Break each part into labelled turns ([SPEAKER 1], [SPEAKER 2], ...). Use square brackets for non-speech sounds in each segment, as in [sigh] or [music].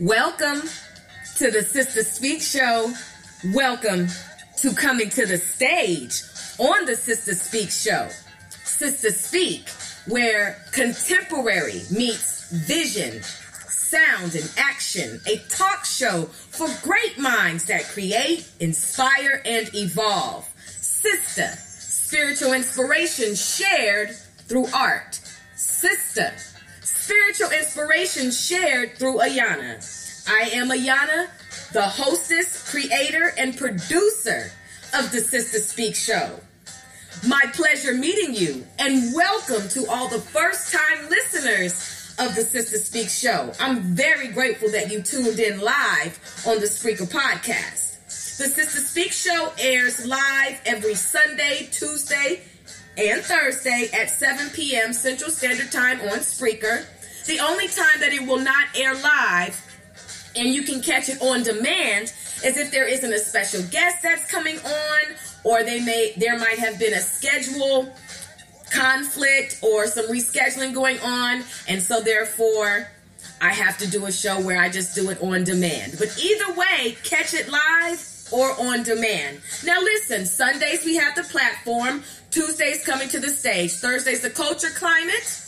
[SPEAKER 1] Welcome to the Sister Speak Show. Welcome to coming to the stage on the Sister Speak Show. Sister Speak, where contemporary meets vision, sound, and action. A talk show for great minds that create, inspire, and evolve. Sister, spiritual inspiration shared through art. Sister, spiritual inspiration shared through Ayana. I am Ayana, the hostess, creator, and producer of the Sister Speak Show. My pleasure meeting you, and welcome to all the first time listeners of the Sister Speak Show. I'm very grateful that you tuned in live on the Spreaker podcast. The Sister Speak Show airs live every Sunday, Tuesday, and Thursday at 7 p.m. Central Standard Time on Spreaker. The only time that it will not air live and you can catch it on demand is if there isn't a special guest that's coming on or they may there might have been a schedule conflict or some rescheduling going on and so therefore I have to do a show where I just do it on demand. But either way, catch it live or on demand. Now listen, Sundays we have the platform, Tuesdays coming to the stage, Thursdays the culture climate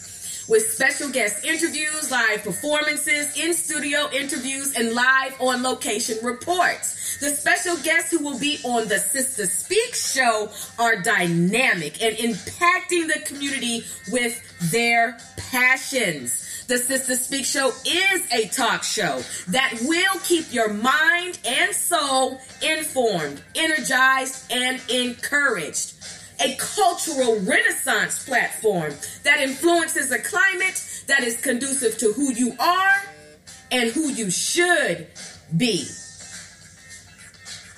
[SPEAKER 1] with special guest interviews, live performances, in studio interviews, and live on location reports. The special guests who will be on the Sister Speak show are dynamic and impacting the community with their passions. The Sister Speak Show is a talk show that will keep your mind and soul informed, energized, and encouraged a cultural renaissance platform that influences a climate that is conducive to who you are and who you should be.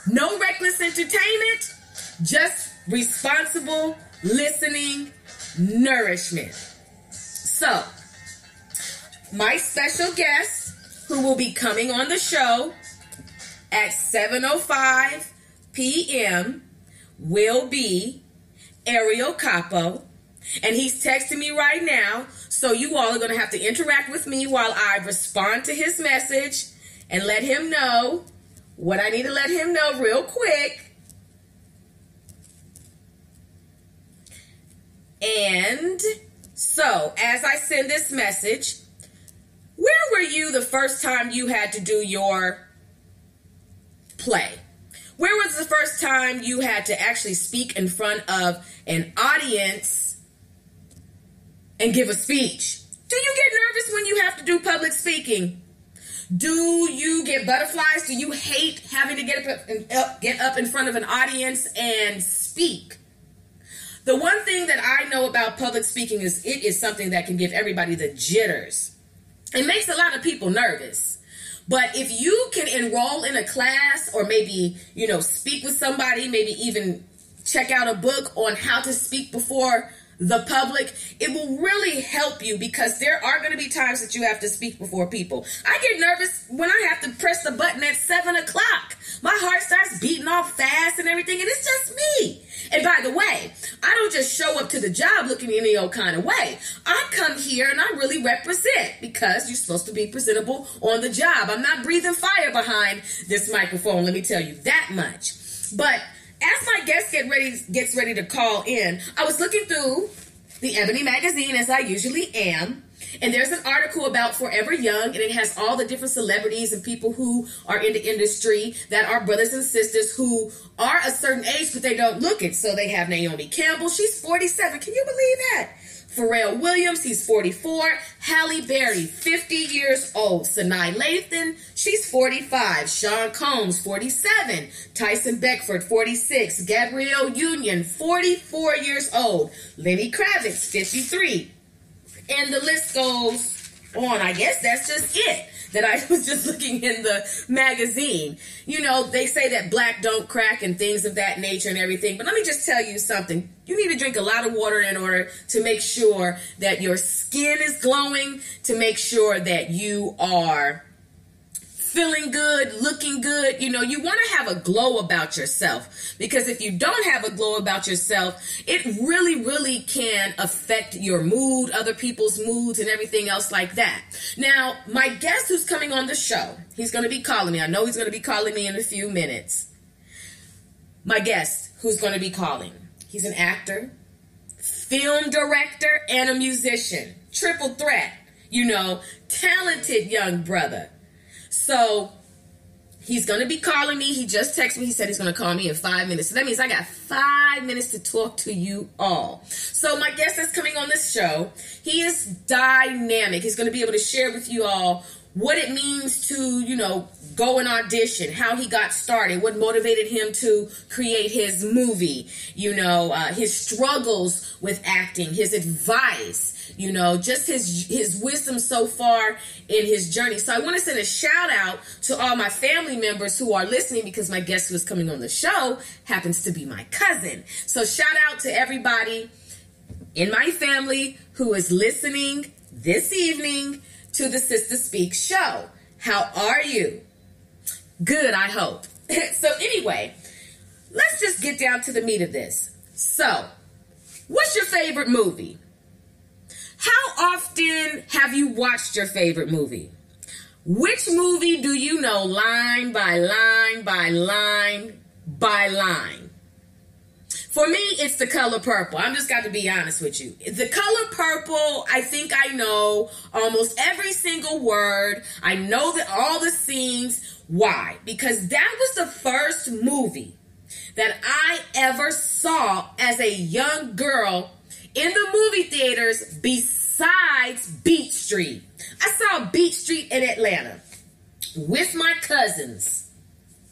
[SPEAKER 1] No reckless entertainment, just responsible listening nourishment. So, my special guest who will be coming on the show at 7:05 p.m. will be Aeriel Capo. And he's texting me right now. So you all are going to have to interact with me while I respond to his message and let him know what I need to let him know real quick. And so, as I send this message, where were you the first time you had to do your play? Where was the first time you had to actually speak in front of an audience and give a speech? Do you get nervous when you have to do public speaking? Do you get butterflies? Do you hate having to get up, up, get up in front of an audience and speak? The one thing that I know about public speaking is it is something that can give everybody the jitters. It makes a lot of people nervous. But if you can enroll in a class or maybe, you know, speak with somebody, maybe even check out a book on how to speak before the public, it will really help you because there are going to be times that you have to speak before people. I get nervous when I have to press the button at seven o'clock. My heart starts beating off fast and everything, and it's just me. And by the way, I don't just show up to the job looking any old kind of way. I come here and I really represent because you're supposed to be presentable on the job. I'm not breathing fire behind this microphone, let me tell you that much. But as my guest get ready gets ready to call in, I was looking through the Ebony magazine as I usually am. And there's an article about Forever Young, and it has all the different celebrities and people who are in the industry that are brothers and sisters who are a certain age, but they don't look it. So they have Naomi Campbell. She's 47. Can you believe that? Pharrell Williams, he's 44. Halle Berry, 50 years old. Sanaa Lathan, she's 45. Sean Combs, 47. Tyson Beckford, 46. Gabrielle Union, 44 years old. Lenny Kravitz, 53. And the list goes on. I guess that's just it that I [laughs] was just looking in the magazine. You know, they say that black don't crack and things of that nature and everything. But let me just tell you something. You need to drink a lot of water in order to make sure that your skin is glowing, to make sure that you are feeling good, looking good. You know, you want to have a glow about yourself because if you don't have a glow about yourself, it really, really can affect your mood, other people's moods, and everything else like that. Now, my guest who's coming on the show, he's going to be calling me. I know he's going to be calling me in a few minutes. My guest who's going to be calling, he's an actor, film director, and a musician. Triple threat, you know, talented young brother. So he's to be calling me. He just texted me. He said he's to call me in five minutes. So that means I got five minutes to talk to you all. So my guest that's coming on this show, he is dynamic. He's to be able to share with you all what it means to, you know, go and audition, how he got started, what motivated him to create his movie, you know, uh, his struggles with acting, his advice, you know, just his his wisdom so far in his journey. So I want to send a shout out to all my family members who are listening because my guest who is coming on the show happens to be my cousin. So shout out to everybody in my family who is listening this evening to the Sister Speak show. How are you? Good, I hope. [laughs] so anyway, let's just get down to the meat of this. So, what's your favorite movie? How often have you watched your favorite movie? Which movie do you know line by line by line by line? For me, it's the color purple. I'm just got to be honest with you. The color purple, I think I know almost every single word. I know that all the scenes. Why? Because that was the first movie that I ever saw as a young girl in the movie theaters besides Beat Street. I saw Beat Street in Atlanta with my cousins.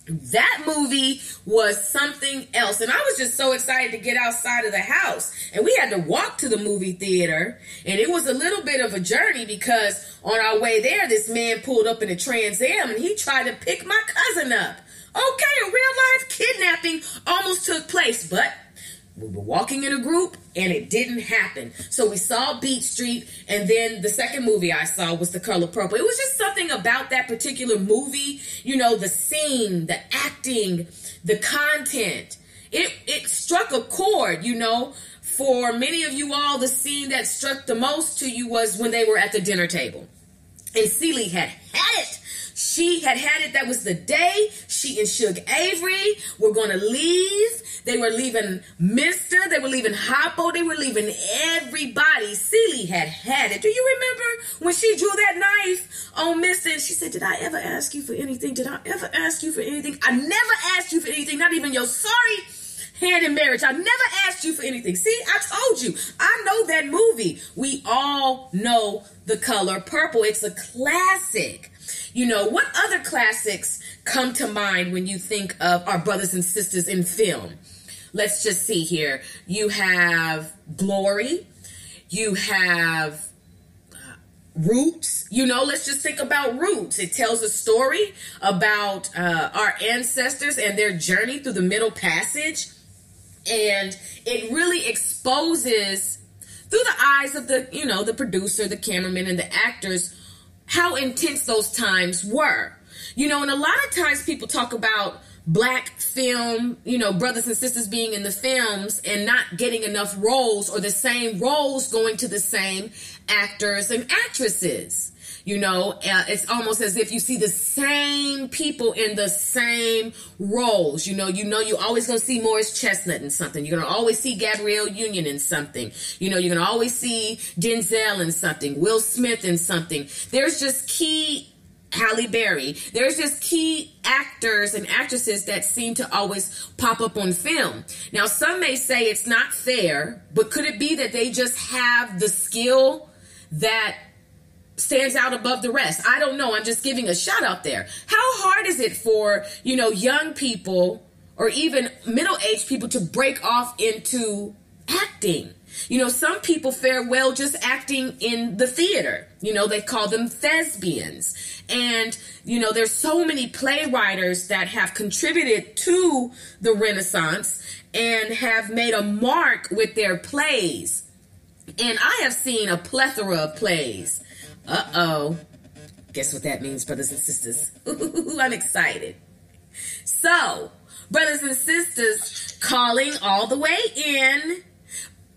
[SPEAKER 1] That movie was something else. And I was just so excited to get outside of the house. And we had to walk to the movie theater. And it was a little bit of a journey because on our way there, this man pulled up in a Trans Am and he tried to pick my cousin up. Okay, a real life kidnapping almost took place, but we were walking in a group and it didn't happen. So we saw Beat Street, and then the second movie I saw was The Color Purple. It was just something about that particular movie, you know, the scene, the acting, the content. It it struck a chord, you know. For many of you all, the scene that struck the most to you was when they were at the dinner table. And Celie had had it she had had it. That was the day she and Shug Avery were going to leave. They were leaving Mister. They were leaving Harpo. They were leaving everybody. Celie had had it. Do you remember when she drew that knife on Mister? She said, "Did I ever ask you for anything? Did I ever ask you for anything? I never asked you for anything. Not even your sorry." hand in marriage. I never asked you for anything. See, I told you. I know that movie. We all know the color purple. It's a classic. You know, what other classics come to mind when you think of our brothers and sisters in film? Let's just see here. You have Glory. You have uh, Roots. You know, let's just think about Roots. It tells a story about uh, our ancestors and their journey through the Middle Passage. And it really exposes through the eyes of the, you know, the producer, the cameraman, and the actors, how intense those times were. You know, and a lot of times people talk about black film, you know, brothers and sisters being in the films and not getting enough roles or the same roles going to the same actors and actresses. You know, it's almost as if you see the same people in the same roles. You know, you know, you always gonna see Morris Chestnut in something. You're gonna always see Gabrielle Union in something. You know, you're gonna always see Denzel in something, Will Smith in something. There's just key Halle Berry. There's just key actors and actresses that seem to always pop up on film. Now, some may say it's not fair, but could it be that they just have the skill that stands out above the rest? I don't know. I'm just giving a shout out there. How hard is it for, you know, young people or even middle-aged people to break off into acting? You know, some people fare well just acting in the theater. You know, they call them thespians. And, you know, there's so many playwriters that have contributed to the Renaissance and have made a mark with their plays. And I have seen a plethora of plays. Uh oh. Guess what that means, brothers and sisters? [laughs] I'm excited. So, brothers and sisters, calling all the way in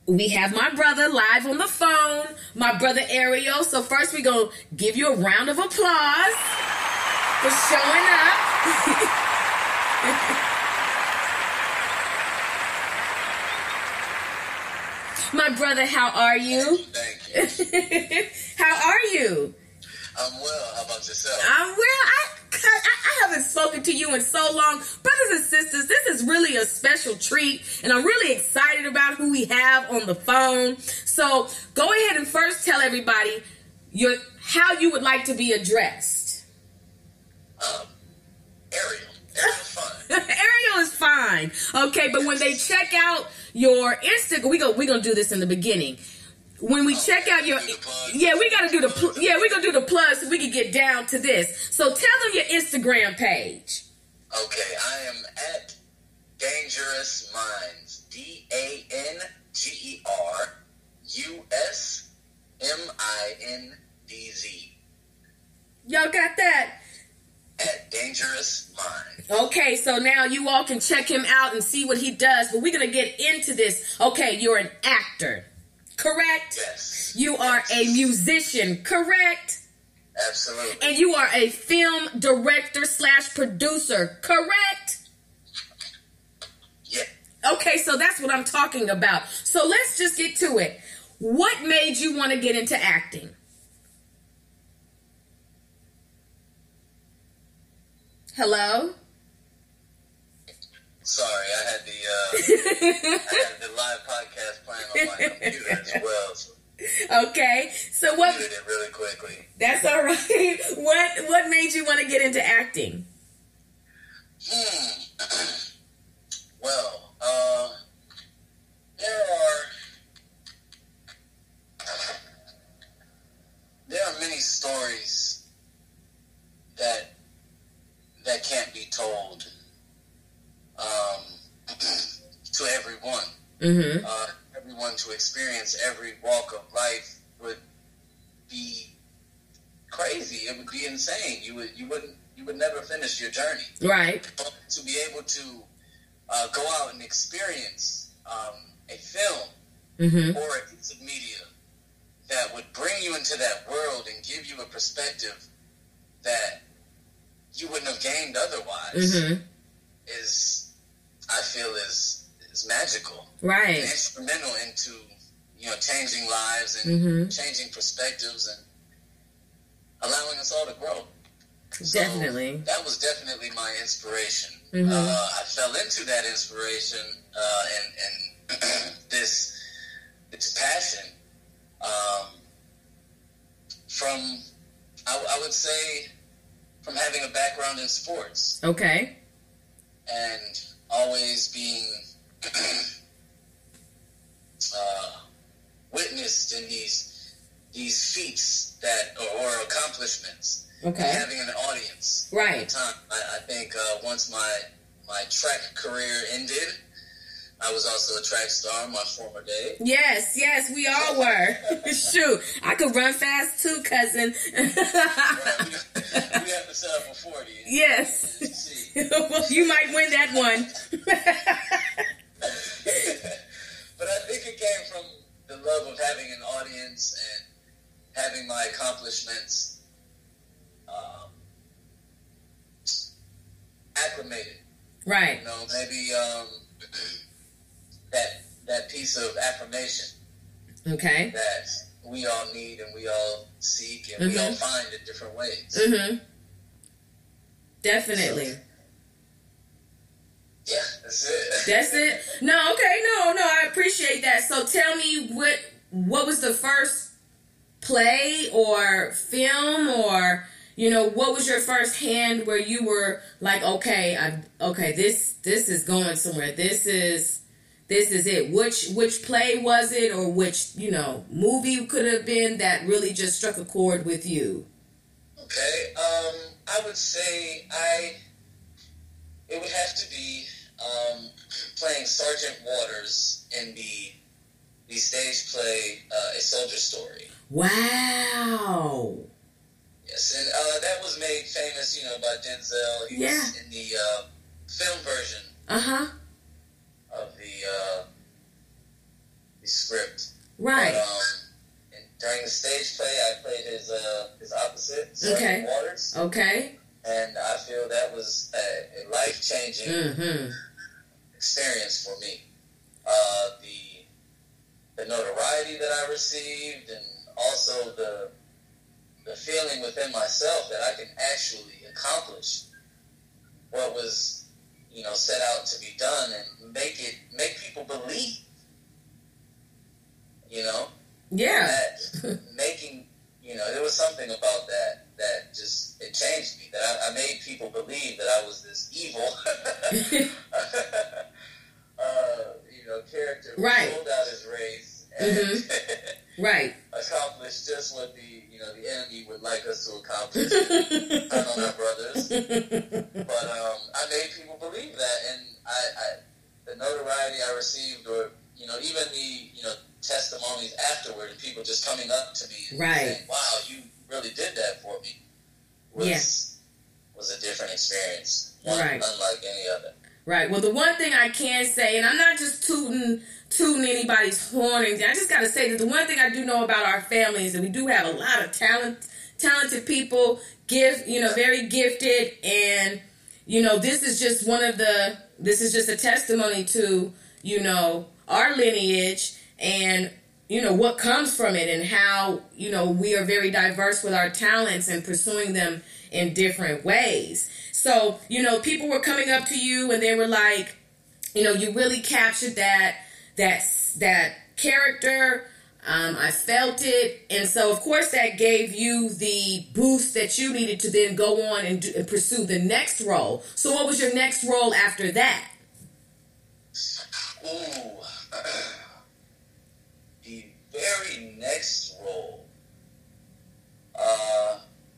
[SPEAKER 1] we have my brother live on the phone, my brother Aeriel. So first we're going to give you a round of applause for showing up. [laughs] my brother, how are you?
[SPEAKER 2] Thank you. [laughs]
[SPEAKER 1] how are you?
[SPEAKER 2] I'm well. How about yourself?
[SPEAKER 1] I'm well. I I, I haven't spoken to you in so long. Brothers and sisters, this is really a special treat, and I'm really excited about who we have on the phone. So go ahead and first tell everybody your how you would like to be addressed.
[SPEAKER 2] Um, Aeriel. Aeriel's fine. [laughs]
[SPEAKER 1] Ariel is fine. Okay, but when they check out your Instagram, we go we gonna do this in the beginning. When we oh, check out your yeah we gotta do the pl- yeah we gonna do the plus so we can get down to this. So tell them your instagram page.
[SPEAKER 2] Okay i am at dangerous minds. D-a-n-g-e-r-u-s-m-i-n-d-z
[SPEAKER 1] y'all got that
[SPEAKER 2] at dangerous minds
[SPEAKER 1] okay so now you all can check him out and see what he does but we're gonna get into this okay you're an actor correct?
[SPEAKER 2] Yes.
[SPEAKER 1] You are a musician, correct?
[SPEAKER 2] Absolutely.
[SPEAKER 1] And you are a film director slash producer, correct?
[SPEAKER 2] Yeah.
[SPEAKER 1] Okay, so that's what I'm talking about. So let's just get to it. What made you want to get into acting? Hello?
[SPEAKER 2] Sorry, I had the uh, [laughs] I had the live podcast playing on my computer as well. So
[SPEAKER 1] Okay, so what?
[SPEAKER 2] muted it really quickly.
[SPEAKER 1] That's all right. [laughs] What What made you want to get into acting?
[SPEAKER 2] Hmm. [clears throat] well, uh, there are there are many stories that that can't be told um, [clears throat] to everyone.
[SPEAKER 1] Mm-hmm.
[SPEAKER 2] Uh, everyone to experience every walk of life would be crazy. It would be insane. You would you wouldn't you would never finish your journey.
[SPEAKER 1] Right.
[SPEAKER 2] But to be able to uh, go out and experience um, a film
[SPEAKER 1] Mm-hmm.
[SPEAKER 2] or a piece of media that would bring you into that world and give you a perspective that you wouldn't have gained otherwise
[SPEAKER 1] Mm-hmm.
[SPEAKER 2] is I feel is is magical
[SPEAKER 1] Right.
[SPEAKER 2] and instrumental into you know changing lives and
[SPEAKER 1] Mhm.
[SPEAKER 2] changing perspectives and allowing us all to grow. So
[SPEAKER 1] Definitely.
[SPEAKER 2] that was definitely my inspiration.
[SPEAKER 1] Mhm.
[SPEAKER 2] Uh, I fell into that inspiration uh, and, and [clears throat] this this passion um, from I, I would say from having a background in sports
[SPEAKER 1] Okay.
[SPEAKER 2] and always being [clears throat] uh, witnessed in these these feats that or, or accomplishments and
[SPEAKER 1] Okay.
[SPEAKER 2] having an audience
[SPEAKER 1] Right.
[SPEAKER 2] time. I, I think uh, once my my track career ended, I was also a track star in my former day.
[SPEAKER 1] Yes, yes, we all were. [laughs] Shoot, I could run fast too, cousin.
[SPEAKER 2] we, we have to set up a 40.
[SPEAKER 1] yes.
[SPEAKER 2] You
[SPEAKER 1] well, you might win that one. [laughs]
[SPEAKER 2] but I think it came from the love of having an audience and having my accomplishments um, acclimated.
[SPEAKER 1] right.
[SPEAKER 2] You know, maybe um, [clears throat] that that piece of affirmation
[SPEAKER 1] Okay.
[SPEAKER 2] that we all need and we all seek and we all
[SPEAKER 1] Mhm.
[SPEAKER 2] find in different ways.
[SPEAKER 1] Mm-hmm. Definitely.
[SPEAKER 2] Yeah, that's it. [laughs]
[SPEAKER 1] That's it. No, okay, no, no, I appreciate that. So tell me what what was the first play or film or you know what was your first hand where you were like okay I okay this this is going somewhere this is this is it which which play was it or which you know movie could have been that really just struck a chord with you
[SPEAKER 2] Okay, um, I would say I it would have to be um, playing Sergeant Waters in the the stage play uh, A Soldier Story.
[SPEAKER 1] wow
[SPEAKER 2] Yes, and uh, that was made famous, you know, by Denzel. He
[SPEAKER 1] Yeah.
[SPEAKER 2] was in the uh, film version
[SPEAKER 1] uh-huh
[SPEAKER 2] of the uh, the script.
[SPEAKER 1] right
[SPEAKER 2] But, um, and during the stage play, I played his uh, his opposite, Sergeant
[SPEAKER 1] Okay.
[SPEAKER 2] Waters,
[SPEAKER 1] okay
[SPEAKER 2] and I feel that was a, a life changing.
[SPEAKER 1] mm-hmm
[SPEAKER 2] experience for me. Uh, the the notoriety that I received, and also the the feeling within myself that I can actually accomplish what was, you know, set out to be done, and make it make people believe. You know
[SPEAKER 1] yeah
[SPEAKER 2] that [laughs] making, you know, there was something about that that just it changed me. That I, I made people believe that I was this evil. [laughs] [laughs] uh, you know, character who
[SPEAKER 1] Right.
[SPEAKER 2] sold out his race and
[SPEAKER 1] right
[SPEAKER 2] accomplish just what the you know the enemy would like us to accomplish. I on our brothers, but um, I made people believe that, and I, I the notoriety I received, or you know, even the you know testimonies afterward, and people just coming up to me and
[SPEAKER 1] Right.
[SPEAKER 2] saying, "Wow, you really did that for me," was
[SPEAKER 1] Yeah.
[SPEAKER 2] was a different experience, one
[SPEAKER 1] Right.
[SPEAKER 2] unlike any other.
[SPEAKER 1] Right. Well, the one thing I can say, and I'm not just tooting tooting anybody's horn, I just got to say that the one thing I do know about our family is that we do have a lot of talent, talented people, gift, you know, very gifted, and you know, this is just one of the. This is just a testimony to you know our lineage and you know what comes from it and how you know we are very diverse with our talents and pursuing them in different ways so you know people were coming up to you and they were like you know you really captured that that that character um, i felt it and so of course that gave you the boost that you needed to then go on and, do, and pursue the next role so what was your next role after that
[SPEAKER 2] Ooh, the very next role. Uh,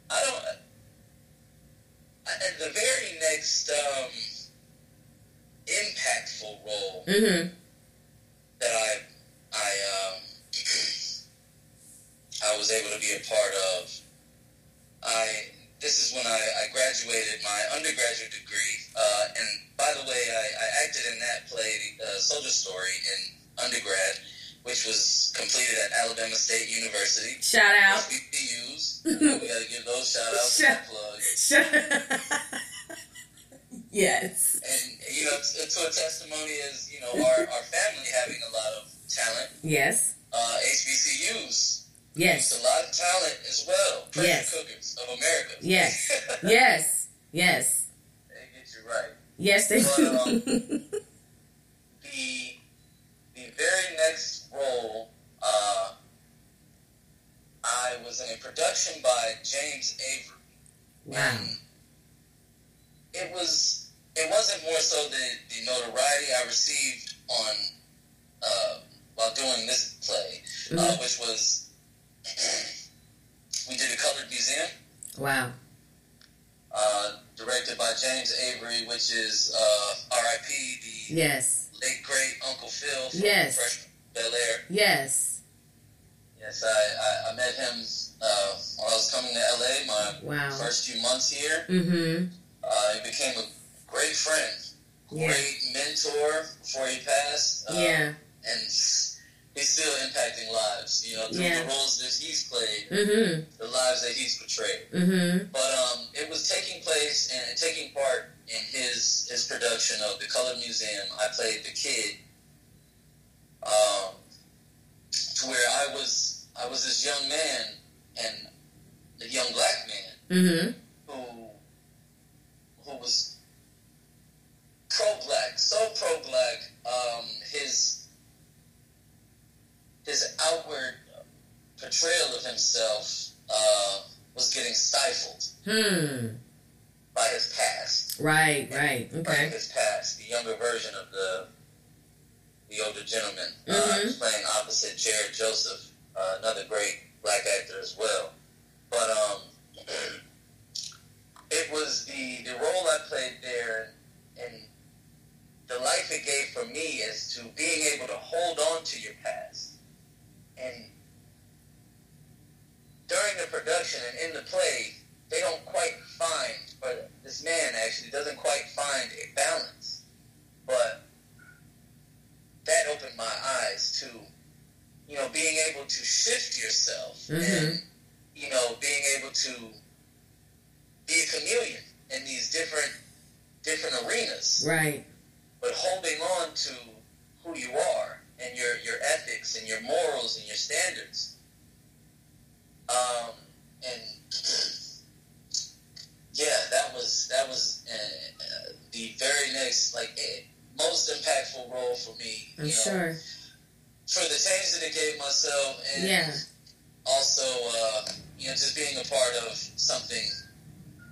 [SPEAKER 2] I don't. The very next um, impactful role
[SPEAKER 1] mm-hmm
[SPEAKER 2] that I I um, [clears throat] I was able to be a part of. I this is when I, I graduated my undergraduate degree, uh, and by the way, I, I acted in that play, uh, Soldier Story, in undergrad, which was completed at Alabama State University.
[SPEAKER 1] shout out
[SPEAKER 2] HBCUs. we got to give those shout outs
[SPEAKER 1] Shout-
[SPEAKER 2] and plugs. [laughs]
[SPEAKER 1] yes
[SPEAKER 2] And you know, to, to a testimony is you know our, our family having a lot of talent.
[SPEAKER 1] yes
[SPEAKER 2] Uh, HBCUs
[SPEAKER 1] yes
[SPEAKER 2] a lot of talent as well. Pressure
[SPEAKER 1] Yes.
[SPEAKER 2] cookers of America.
[SPEAKER 1] Yes. [laughs] yes yes
[SPEAKER 2] they get you right.
[SPEAKER 1] yes they
[SPEAKER 2] But, um,
[SPEAKER 1] do [laughs]
[SPEAKER 2] The the very next role, uh, I was in a production by James Avery.
[SPEAKER 1] wow
[SPEAKER 2] And it was it wasn't more so the, the notoriety I received on uh, while doing this play, uh,
[SPEAKER 1] Mhm.
[SPEAKER 2] which was [clears throat] we did a colored museum.
[SPEAKER 1] wow
[SPEAKER 2] uh, directed by James Avery, which is uh, R.I.P. the
[SPEAKER 1] yes
[SPEAKER 2] late great Uncle Phil from
[SPEAKER 1] Yes.
[SPEAKER 2] Bel Air.
[SPEAKER 1] Yes.
[SPEAKER 2] Yes, I, I, I met him uh, while I was coming to LA. My
[SPEAKER 1] Wow.
[SPEAKER 2] first few months here.
[SPEAKER 1] Mm-hmm.
[SPEAKER 2] Uh, he became a great friend,
[SPEAKER 1] Yeah.
[SPEAKER 2] great mentor before he passed. Uh,
[SPEAKER 1] Yeah.
[SPEAKER 2] and he's still impacting lives. You know, through
[SPEAKER 1] Yeah.
[SPEAKER 2] the roles that he's played,
[SPEAKER 1] Mm-hmm.
[SPEAKER 2] the lives that he's portrayed.
[SPEAKER 1] Mm-hmm.
[SPEAKER 2] But um, it was taking place and taking part in his his production of the Color Museum. I played the kid, um, to where I was I was this young man and a young black man
[SPEAKER 1] Mm-hmm.
[SPEAKER 2] who who was pro black, so pro black. Um, his his outward portrayal of himself uh, was getting stifled
[SPEAKER 1] Hmm.
[SPEAKER 2] by his past.
[SPEAKER 1] Right, right.
[SPEAKER 2] By
[SPEAKER 1] Okay.
[SPEAKER 2] his past, the younger version of the the older gentleman, uh,
[SPEAKER 1] Mhm.
[SPEAKER 2] playing opposite Jared Joseph, uh, another great black actor as well. But um, [clears throat] it was the the role I played there, and the life it gave for me is to being able to hold on to your past. And during the production and in the play, they don't quite find, but this man actually doesn't quite find a balance. But that opened my eyes to, you know, being able to shift yourself and, you know, being able to be a chameleon in these different different arenas,
[SPEAKER 1] Right.
[SPEAKER 2] but holding on to who you are and your your ethics and your morals and your standards. Um, and [clears throat] yeah, that was for me.
[SPEAKER 1] I'm
[SPEAKER 2] you know,
[SPEAKER 1] sure.
[SPEAKER 2] for the change that it gave myself, and
[SPEAKER 1] Yeah.
[SPEAKER 2] also uh, you know just being a part of something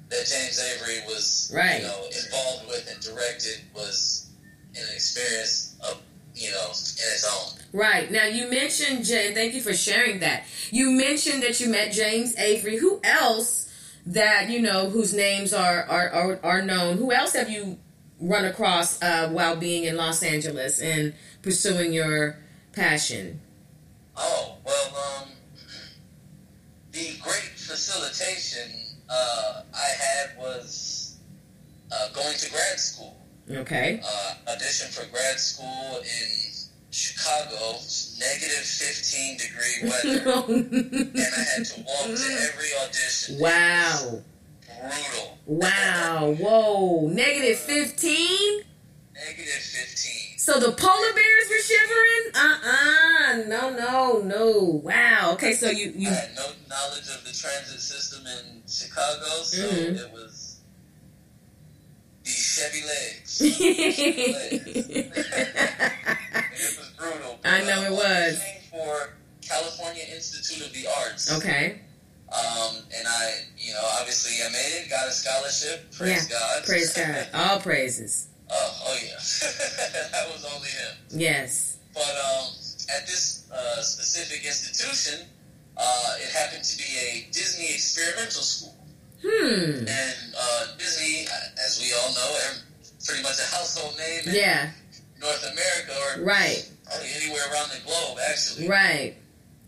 [SPEAKER 2] that James Avery was
[SPEAKER 1] Right.
[SPEAKER 2] you know involved with and directed was an experience of you know in its own.
[SPEAKER 1] Right. Now you mentioned Jay, thank you for sharing that. You mentioned that you met James Avery. Who else that you know whose names are are are, are known? Who else have you run across uh, while being in Los Angeles and pursuing your passion?
[SPEAKER 2] Oh well, um, the great facilitation uh, I had was uh, going to grad school.
[SPEAKER 1] Okay.
[SPEAKER 2] uh, audition for grad school in Chicago, negative 15 degree [laughs] weather, [laughs] and I had to walk to every audition.
[SPEAKER 1] wow.
[SPEAKER 2] Brutal.
[SPEAKER 1] Wow. Whoa. Negative fifteen.
[SPEAKER 2] Negative 15.
[SPEAKER 1] So the polar bears were shivering? Uh-uh. No, no, no. Wow. Okay, so you
[SPEAKER 2] I had no knowledge of the transit system in Chicago, so
[SPEAKER 1] Mhm.
[SPEAKER 2] it was the Chevy legs. Chevy legs. [laughs] it was brutal.
[SPEAKER 1] I know it was.
[SPEAKER 2] For California Institute of the Arts.
[SPEAKER 1] okay.
[SPEAKER 2] Um, and I, you know, obviously I made it, got a scholarship. Praise God.
[SPEAKER 1] Praise God. [laughs] All praises.
[SPEAKER 2] oh, oh yeah. [laughs] that was only him.
[SPEAKER 1] Yes.
[SPEAKER 2] But um, at this uh, specific institution, uh, it happened to be a Disney experimental school.
[SPEAKER 1] Hmm.
[SPEAKER 2] And uh, Disney, as we all know, are pretty much a household name in
[SPEAKER 1] Yeah.
[SPEAKER 2] North America or
[SPEAKER 1] Right.
[SPEAKER 2] anywhere around the globe, actually.
[SPEAKER 1] Right.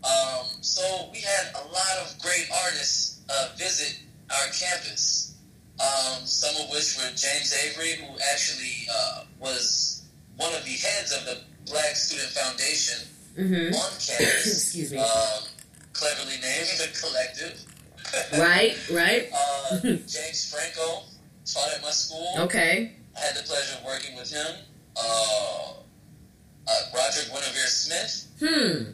[SPEAKER 2] Um, so we had a lot of great artists uh, visit our campus. Um, some of which were James Avery, who actually uh, was one of the heads of the Black Student Foundation
[SPEAKER 1] Mm-hmm.
[SPEAKER 2] on campus. [coughs]
[SPEAKER 1] Excuse me.
[SPEAKER 2] Um, cleverly named the Collective. [laughs]
[SPEAKER 1] Right. Right.
[SPEAKER 2] uh, James Franco taught at my school.
[SPEAKER 1] Okay.
[SPEAKER 2] I had the pleasure of working with him. Uh, uh, Roderick Guenveur Smith,
[SPEAKER 1] Hmm.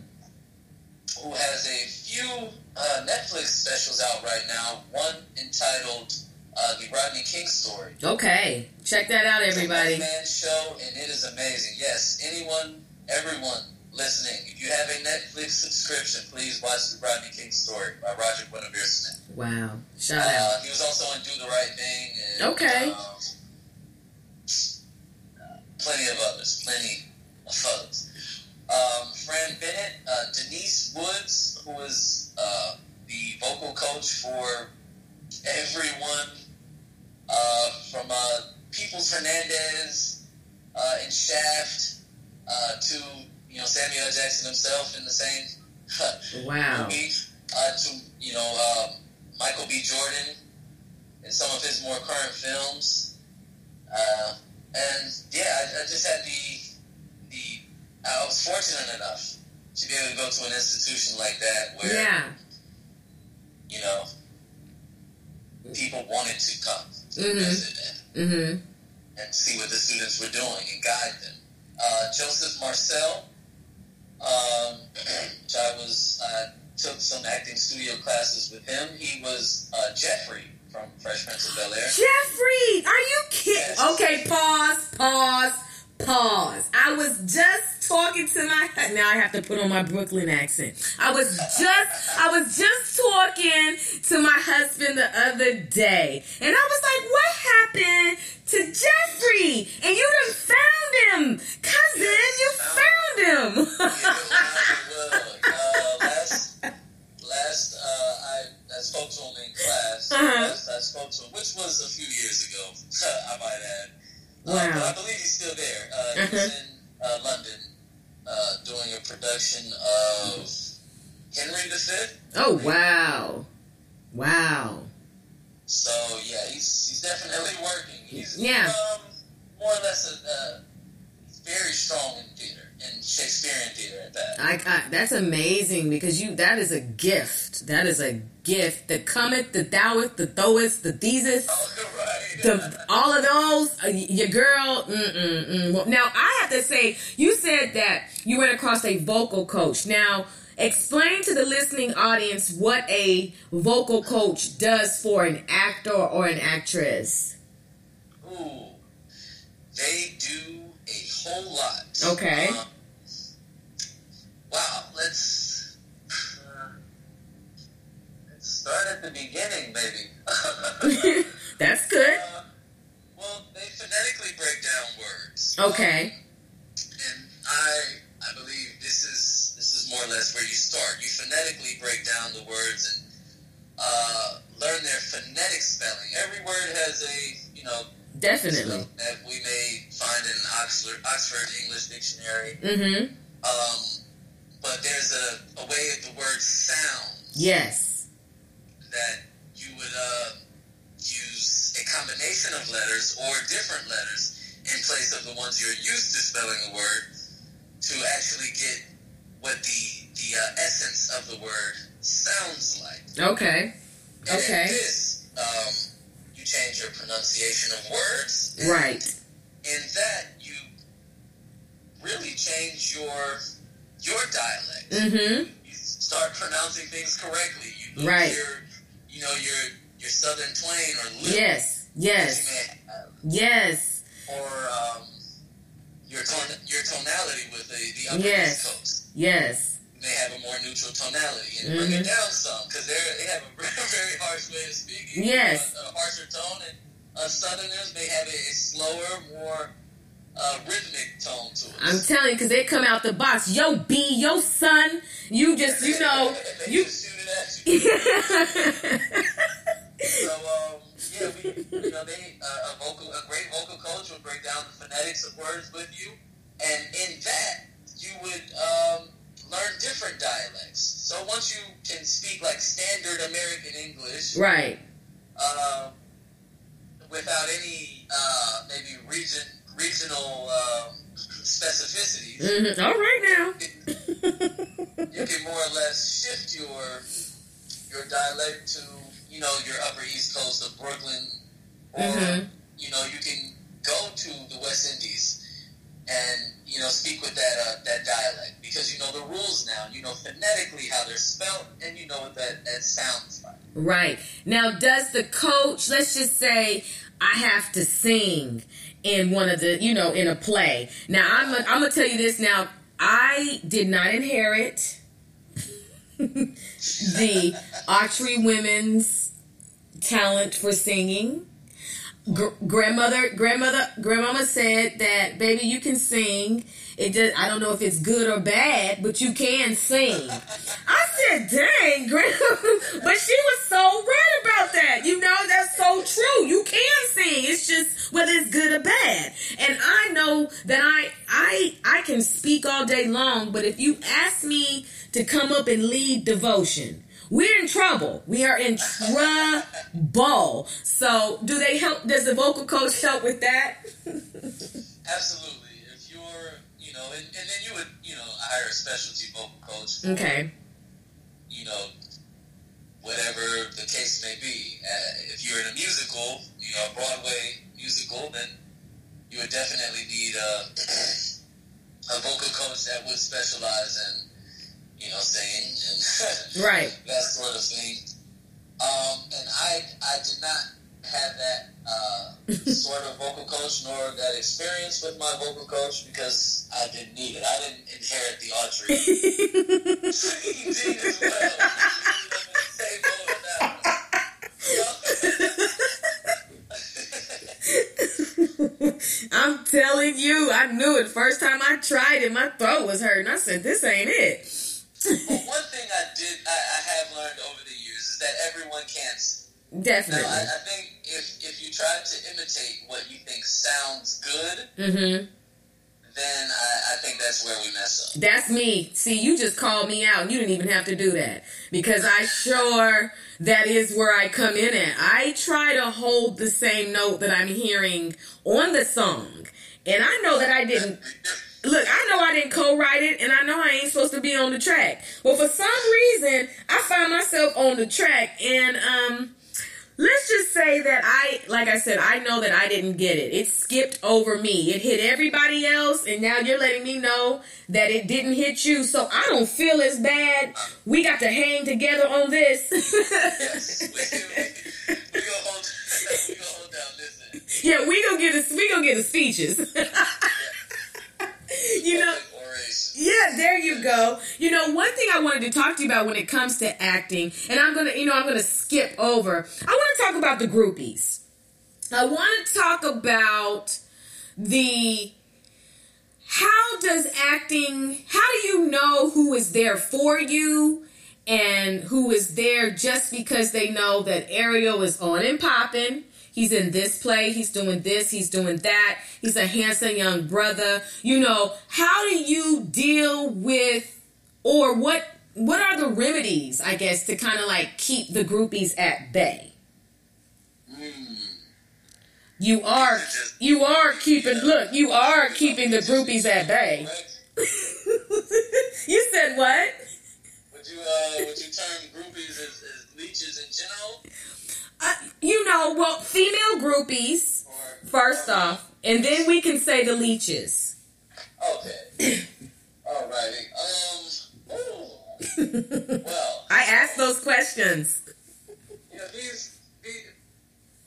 [SPEAKER 2] Who has a few uh, Netflix specials out right now. One entitled uh, "The Rodney King Story."
[SPEAKER 1] Okay. Check that out, everybody.
[SPEAKER 2] It's a one-man show, and it is amazing. Yes, anyone, everyone listening, if you have a Netflix subscription, please watch "The Rodney King Story" by Roger Guenveur Smith.
[SPEAKER 1] Wow. Shout out.
[SPEAKER 2] Uh, he was also in "Do the Right Thing." And,
[SPEAKER 1] Okay.
[SPEAKER 2] um, plenty of others. Plenty of others. Um, Fran Bennett, uh, Denise Woods, who was uh, the vocal coach for everyone uh, from uh, Peoples Hernandez uh, in Shaft uh, to you know Samuel Jackson himself in the same [laughs]
[SPEAKER 1] wow.
[SPEAKER 2] movie, uh, to you know um, Michael B. Jordan in some of his more current films, uh, and yeah, I, I just had the the I was fortunate enough to be able to go to an institution like that where
[SPEAKER 1] Yeah.
[SPEAKER 2] you know people wanted to come to
[SPEAKER 1] Mhm.
[SPEAKER 2] visit and,
[SPEAKER 1] Mm-hmm.
[SPEAKER 2] and see what the students were doing and guide them. Uh, Joseph Marcell, um, [clears throat] which I was I took some acting studio classes with him. He was uh, Geoffrey from Fresh Prince of Bel Air.
[SPEAKER 1] Geoffrey, are you kidding?
[SPEAKER 2] Yes.
[SPEAKER 1] Okay, pause, pause, pause. I was just talking to my now I have to put on my Brooklyn accent. I was just I was just talking to my husband the other day, and I was like, "What happened to Geoffrey?" And you done found him, cousin. You found him. [laughs]
[SPEAKER 2] Uh, last, last uh, I, I spoke to him in class.
[SPEAKER 1] Uh-huh.
[SPEAKER 2] Last I spoke to him, which was a few years ago, [laughs] I might add.
[SPEAKER 1] Wow.
[SPEAKER 2] I believe he's still there. Uh. He's in uh, London uh, doing a production of Henry V.
[SPEAKER 1] oh wow, wow.
[SPEAKER 2] So yeah, he's he's definitely working. He's
[SPEAKER 1] Yeah.
[SPEAKER 2] um, more or less a uh, very strong in theater in Shakespearean theater at that.
[SPEAKER 1] I, I that's amazing because you that is a gift. That is a gift. The cometh, the thoueth, the throweth, the thesis, [laughs]
[SPEAKER 2] right.
[SPEAKER 1] the all of those. Uh, your girl. Mm, mm, mm. Well, now I have to say, you said that you went across a vocal coach. Now. Explain to the listening audience what a vocal coach does for an actor or an actress.
[SPEAKER 2] Ooh, they do a whole lot.
[SPEAKER 1] Okay.
[SPEAKER 2] Um, wow, let's uh, let's start at the beginning, maybe. [laughs]
[SPEAKER 1] That's good.
[SPEAKER 2] Uh, well, they phonetically break down words.
[SPEAKER 1] Okay.
[SPEAKER 2] and I I believe this is this is more or less where you start. You phonetically break down the words and uh, learn their phonetic spelling. Every word has a you know
[SPEAKER 1] Definitely.
[SPEAKER 2] that we may find in an Oxford Oxford English dictionary.
[SPEAKER 1] Mm-hmm.
[SPEAKER 2] Um, but there's a, a way of the word sounds
[SPEAKER 1] Yes.
[SPEAKER 2] that you would uh, use a combination of letters or different letters in place of the ones you're used to spelling a word to actually get what the the uh, essence of the word sounds like.
[SPEAKER 1] Okay.
[SPEAKER 2] And
[SPEAKER 1] Okay.
[SPEAKER 2] this, um, you change your pronunciation of words.
[SPEAKER 1] Right.
[SPEAKER 2] In that, you really change your your dialect
[SPEAKER 1] Mm-hmm.
[SPEAKER 2] you start pronouncing things correctly. You lose
[SPEAKER 1] Right.
[SPEAKER 2] your, you know, your your southern twang or lip
[SPEAKER 1] Yes. Yes.
[SPEAKER 2] may
[SPEAKER 1] Yes.
[SPEAKER 2] or um, your ton, your tonality with the the upper
[SPEAKER 1] Yes.
[SPEAKER 2] East Coast.
[SPEAKER 1] Yes.
[SPEAKER 2] You may have a more neutral tonality and bring
[SPEAKER 1] Mhm.
[SPEAKER 2] it down some because they they have a very, [laughs] very harsh way of speaking.
[SPEAKER 1] Yes.
[SPEAKER 2] a, a harsher tone, and uh, Southerners may have a, a slower, more uh, rhythmic tone to it.
[SPEAKER 1] I'm telling you, because they come out the box. Yo, B, yo, son. You just, you know, [laughs] you.
[SPEAKER 2] just shoot it at you. So um, yeah, we you know they uh, a vocal a great vocal coach would break down the phonetics of words with you, and in that you would um, learn different dialects. So once you can speak like standard American English,
[SPEAKER 1] right.
[SPEAKER 2] um, without any uh, maybe region regional um, specificities,
[SPEAKER 1] hmm All right now.
[SPEAKER 2] you can more or less shift your your dialect to you know your Upper East Coast of Brooklyn, or
[SPEAKER 1] Mhm.
[SPEAKER 2] you know you can go to the West Indies and you know speak with that uh, that dialect because you know the rules now. You know phonetically how they're spelled, and you know what that that sounds like.
[SPEAKER 1] Right. Now, does the coach, let's just say, I have to sing in one of the, you know, in a play. Now, I'm going I'm to tell you this now. I did not inherit [laughs] the Archery Women's talent for singing. Gr- grandmother, grandmother, grandmama said that, baby, you can sing. It just, I don't know if it's good or bad, but you can sing. I said, dang, [laughs] grandma, but she was so right about that. You know, that's so true. You can sing. It's just whether it's good or bad. And I know that I, I, I can speak all day long, but if you ask me to come up and lead devotion, we're in trouble. We are in trouble. So, do they help? Does the vocal coach help with that? [laughs]
[SPEAKER 2] Absolutely. If you're, you know, and, and then you would, you know, hire a specialty vocal coach. For,
[SPEAKER 1] Okay.
[SPEAKER 2] You know, whatever the case may be. Uh, if you're in a musical, you know, a Broadway musical, then you would definitely need a, [clears throat] a vocal coach that would specialize in, you know, singing and [laughs]
[SPEAKER 1] Right.
[SPEAKER 2] that sort of thing. Um, and I, I did not have that uh, sort of vocal coach nor that experience with my vocal coach because I didn't need it. I didn't inherit the Audrey singing gene as well. I'm in the same boat with that one. [laughs]
[SPEAKER 1] I'm telling you, I knew it. First time I tried it, my throat was hurting. I said, "This ain't it."
[SPEAKER 2] But one thing I did, I, I have learned over the years is that everyone can't sing. [laughs] Now,
[SPEAKER 1] Definitely.
[SPEAKER 2] I, I think if, if you try to imitate what you think sounds good,
[SPEAKER 1] Mm-hmm.
[SPEAKER 2] then I, I think that's where we mess up.
[SPEAKER 1] That's me. See, you just called me out. You didn't even have to do that because I sure that is where I come in at. I try to hold the same note that I'm hearing on the song, and I know that I didn't. Look, I know I didn't co-write it, and I know I ain't supposed to be on the track. But for some reason, I find myself on the track, and um, let's just say that I, like I said, I know that I didn't get it. It skipped over me. It hit everybody else, and now you're letting me know that it didn't hit you. So I don't feel as bad. We got to hang together on this.
[SPEAKER 2] Yes, we, we, we gonna hold, we gonna hold down this
[SPEAKER 1] yeah, we gonna get the we gonna get the speeches. [laughs] you know. Yeah, there you go. You know, one thing I wanted to talk to you about when it comes to acting, and I'm gonna, you know, I'm gonna skip over. I want to talk about the groupies. I want to talk about the how does acting, how do you know who is there for you and who is there just because they know that Aeriel is on and popping? He's in this play, he's doing this, he's doing that, he's a handsome young brother. You know, how do you deal with or what what are the remedies, I guess, to kind of like keep the groupies at bay? You are you are keeping look, you are keeping the groupies at bay. [laughs] You said what?
[SPEAKER 2] Would you uh, would you term groupies as, as leeches in general,
[SPEAKER 1] Uh, you know, well, female groupies first off, and then we can say the leeches.
[SPEAKER 2] okay? [coughs] Alrighty. Um. Ooh. [laughs] Well,
[SPEAKER 1] I asked those questions.
[SPEAKER 2] you know these the,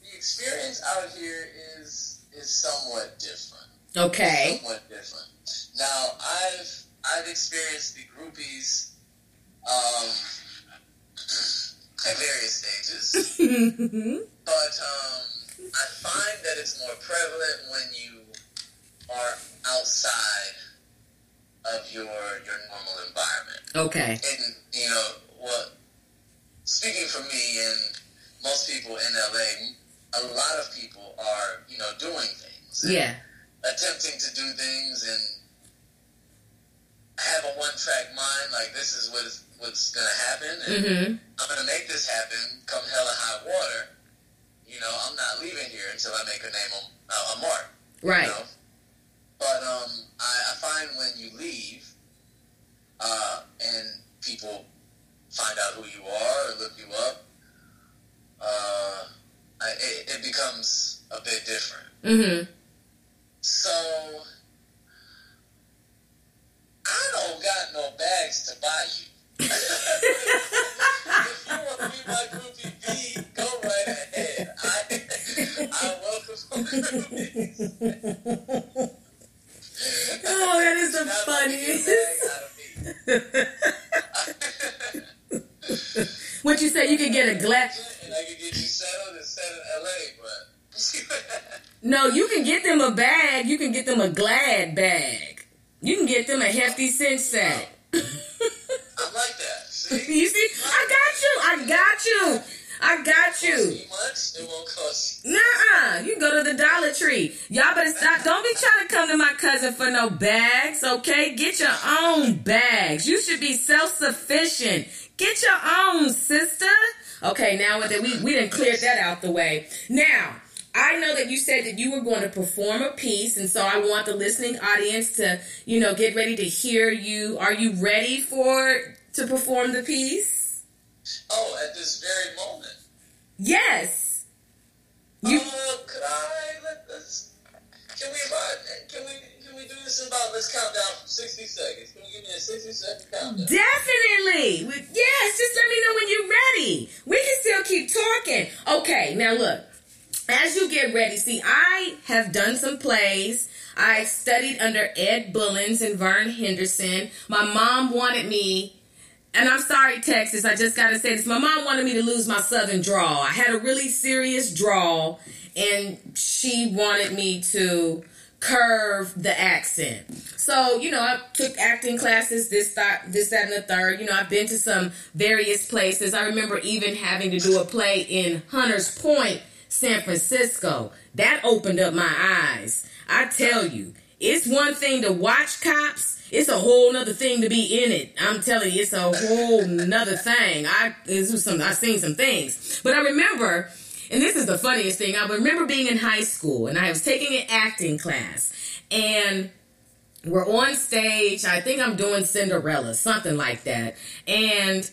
[SPEAKER 2] the experience out here is is somewhat different.
[SPEAKER 1] Okay.
[SPEAKER 2] somewhat different. Now, I've I've experienced the groupies um, at various stages, [laughs] but um, I find that it's more prevalent when you are outside of your your normal environment.
[SPEAKER 1] okay.
[SPEAKER 2] And you know what? Speaking for me and most people in LA, a lot of people are you know doing things.
[SPEAKER 1] Yeah.
[SPEAKER 2] attempting to do things and have a one track mind, like this is what is what's gonna happen and
[SPEAKER 1] Mm-hmm.
[SPEAKER 2] I'm gonna make this happen come hell or high water. You know, I'm not leaving here until I make a name on uh, a mark.
[SPEAKER 1] Right.
[SPEAKER 2] You know? But um I, I find when you leave uh and people find out who you are or look you up, uh I, it, it becomes a bit different.
[SPEAKER 1] Mm-hmm.
[SPEAKER 2] So I don't got no bags to buy you.
[SPEAKER 1] Oh, that is the funniest. What you say? You could get a glass.
[SPEAKER 2] And I can get you settled and set in LA, but
[SPEAKER 1] No, you can get them a bag. You can get them a glad bag. You can get them a hefty cinch sack.
[SPEAKER 2] I'm like that. See? [laughs]
[SPEAKER 1] you see, I got you. I got you. I got you.
[SPEAKER 2] much. It won't cost you.
[SPEAKER 1] Nuh-uh. You go to the Dollar Tree. Y'all better stop. Don't be trying to come to my cousin for no bags, okay? Get your own bags. You should be self-sufficient. Get your own, sister. Okay, now that we, we didn't clear that out the way. Now, I know that you said that you were going to perform a piece, and so I want the listening audience to, you know, get ready to hear you. Are you ready for to perform the piece?
[SPEAKER 2] Oh, at this very moment.
[SPEAKER 1] Yes. You
[SPEAKER 2] Uh, could I let us? Can we? Can we? Can we do this in about? Let's count down from sixty seconds. Can you give me a sixty second countdown?
[SPEAKER 1] Definitely. Yes, just let me know when you're ready. We can still keep talking. Okay, now look. As you get ready, see, I have done some plays. I studied under Ed Bullins and Vern Henderson. My mom wanted me, and I'm sorry, Texas, I just got to say this. My mom wanted me to lose my southern drawl. I had a really serious drawl, and she wanted me to curve the accent. So, you know, I took acting classes, this, that, this, that, and the third. You know, I've been to some various places. I remember even having to do a play in Hunters Point, San Francisco. That opened up my eyes. I tell you, it's one thing to watch cops. It's a whole nother thing to be in it. I'm telling you, it's a whole nother thing. I this was some I've seen some things. But I remember, and this is the funniest thing, I remember being in high school and I was taking an acting class. And we're on stage. I think I'm doing Cinderella, something like that. And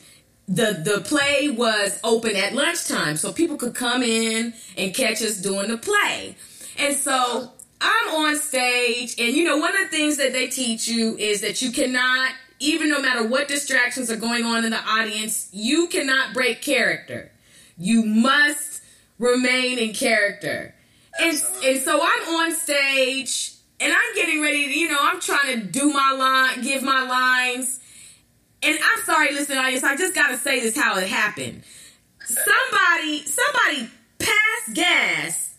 [SPEAKER 1] the the play was open at lunchtime, so people could come in and catch us doing the play. And so I'm on stage, and you know, one of the things that they teach you is that you cannot, even no matter what distractions are going on in the audience, you cannot break character. You must remain in character. And, and so I'm on stage and I'm getting ready to, you know, I'm trying to do my line, give my lines. And I'm sorry, listen, audience, I just gotta say this how it happened. Somebody, somebody passed gas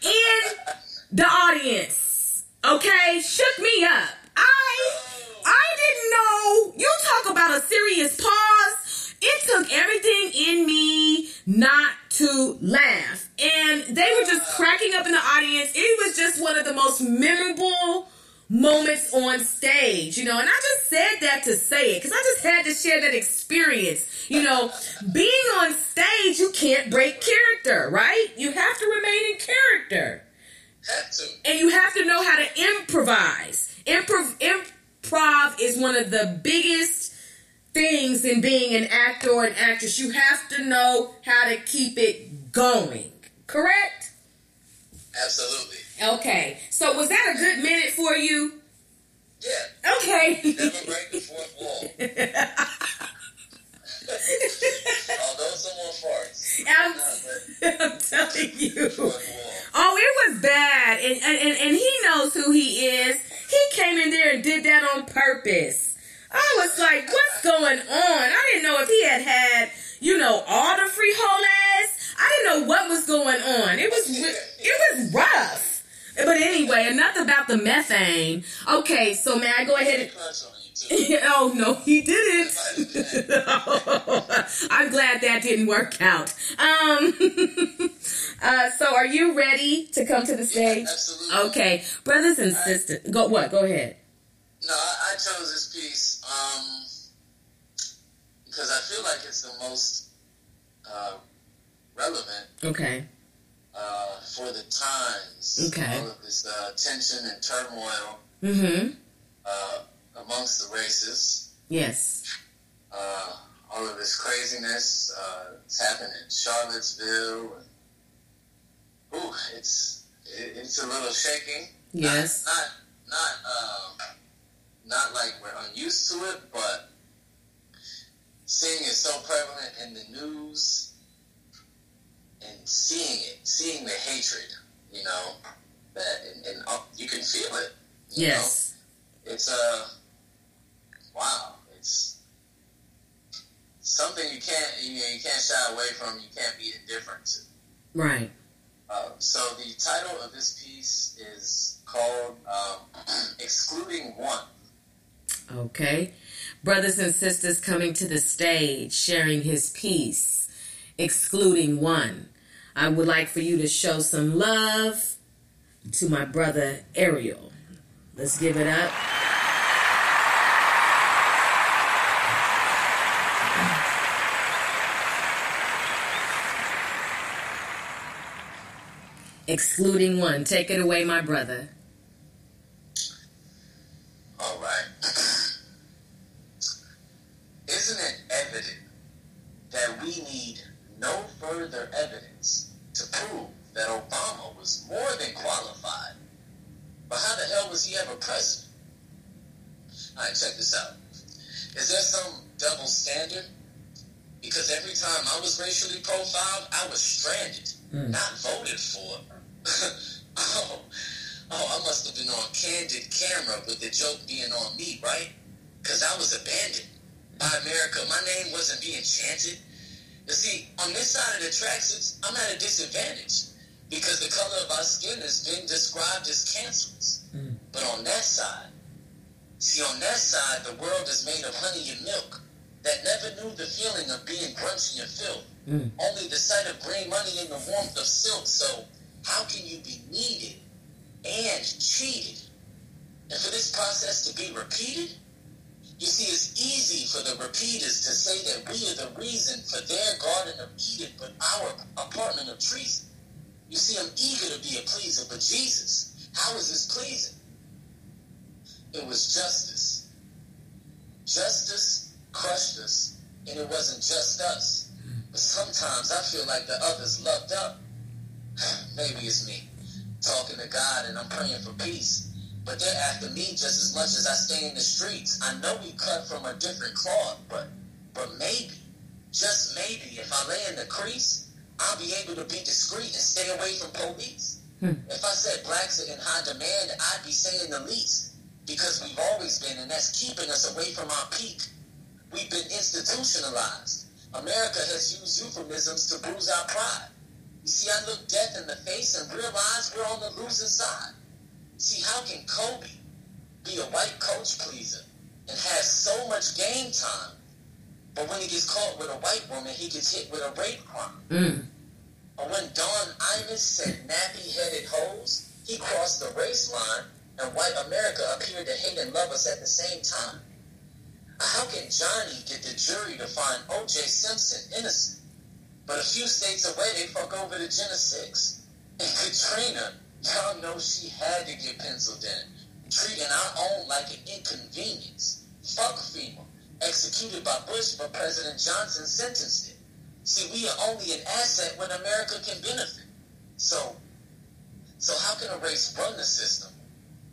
[SPEAKER 1] in the audience. Okay, shook me up. I, I didn't know. You talk about a serious pause. It took everything in me not to laugh. And they were just cracking up in the audience. It was just one of the most memorable moments on stage, you know, and I just said that to say it because I just had to share that experience. You know, being on stage, you can't break character, right? You have to remain in character.
[SPEAKER 2] Have to.
[SPEAKER 1] And you have to know how to improvise. Improv, improv is one of the biggest things in being an actor or an actress. You have to know how to keep it going. Correct?
[SPEAKER 2] Absolutely.
[SPEAKER 1] Okay. So was that a good minute for you?
[SPEAKER 2] Yeah.
[SPEAKER 1] Okay.
[SPEAKER 2] Never break the fourth wall. [laughs] Oh, Although someone farts.
[SPEAKER 1] I'm, [laughs] I'm telling you.
[SPEAKER 2] the fourth wall.
[SPEAKER 1] Oh, it was bad. And, and, and he knows who he is. He came in there and did that on purpose. I was like, what's going on? I didn't know if he had had, you know, all the free frijoles. I didn't know what was going on. It was, it was rough. But anyway, enough about the methane. Okay, so may I go ahead and [laughs] oh no, he didn't. [laughs] I'm glad that didn't work out. Um, [laughs] uh, so are you ready to come to the stage?
[SPEAKER 2] Absolutely.
[SPEAKER 1] Okay, brothers and sisters, go what? Go ahead.
[SPEAKER 2] No, I, I chose this piece um, because I feel like it's the most uh, relevant
[SPEAKER 1] Okay.
[SPEAKER 2] Uh, for the times.
[SPEAKER 1] Okay.
[SPEAKER 2] All of this uh, tension and turmoil
[SPEAKER 1] Mm-hmm.
[SPEAKER 2] uh, amongst the races.
[SPEAKER 1] Yes.
[SPEAKER 2] Uh, all of this craziness. Uh, it's happened in Charlottesville. And, ooh, it's it, it's a little shaking.
[SPEAKER 1] Yes.
[SPEAKER 2] Not not not, um, not like we're unused to it, but seeing it so prevalent in the news and seeing it, seeing the hatred, you know, that and, and uh, you can feel it. you
[SPEAKER 1] Yes.
[SPEAKER 2] know? it's uh, wow, it's something you can't you know you can't shy away from. You can't be indifferent to.
[SPEAKER 1] Right.
[SPEAKER 2] Uh, so the title of this piece is called um, [clears throat] "Excluding One."
[SPEAKER 1] Okay. Brothers and sisters coming to the stage, sharing his piece. Excluding one. I would like for you to show some love to my brother Aeriel. Let's give it up. Excluding one. Take it away, my brother.
[SPEAKER 2] All right. Isn't it evident that we need no further evidence to prove that Obama was more than qualified? But how the hell was he ever president? All right, check this out. Is there some double standard? Because every time I was racially profiled, I was stranded,
[SPEAKER 1] Mm.
[SPEAKER 2] not voted for. [laughs] oh, oh, I must have been on candid camera with the joke being on me, right? Because I was abandoned by America. My name wasn't being chanted. You see, on this side of the tracks, I'm at a disadvantage because the color of our skin has been described as cancerous.
[SPEAKER 1] Mm.
[SPEAKER 2] But on that side, see, on that side, the world is made of honey and milk that never knew the feeling of being crunchy and filled.
[SPEAKER 1] Mm.
[SPEAKER 2] Only the sight of green money in the warmth of silk. So, how can you be needed and cheated? And for this process to be repeated, you see, it's easy for the repeaters to say that we are the reason for their Garden of Eden, but our apartment of treason. You see, I'm eager to be a pleaser, but Jesus, how is this pleasing? It was justice. Justice crushed us, and it wasn't just us. But sometimes I feel like the others loved up. [sighs] Maybe it's me talking to God and I'm praying for peace. But they're after me just as much as I stay in the streets. I know we cut from a different cloth, but but maybe, just maybe, if I lay in the crease, I'll be able to be discreet and stay away from police.
[SPEAKER 1] Hmm.
[SPEAKER 2] If I said blacks are in high demand, I'd be saying the least. Because we've always been, and that's keeping us away from our peak. We've been institutionalized. America has used euphemisms to bruise our pride. You see, I look death in the face and realize we're on the losing side. See, how can Kobe be a white coach pleaser and have so much game time, but when he gets caught with a white woman, he gets hit with a rape crime?
[SPEAKER 1] Mm.
[SPEAKER 2] Or when Don Imus said nappy-headed hoes, he crossed the race line, and white America appeared to hate and love us at the same time. How can Johnny get the jury to find O.J. Simpson innocent, but a few states away they fuck over the Jena Six? And Katrina, y'all know she had to get penciled in, treating our own like an inconvenience. Fuck FEMA, executed by Bush, but President Johnson sentenced it. See, we are only an asset when America can benefit. So, so how can a race run the system,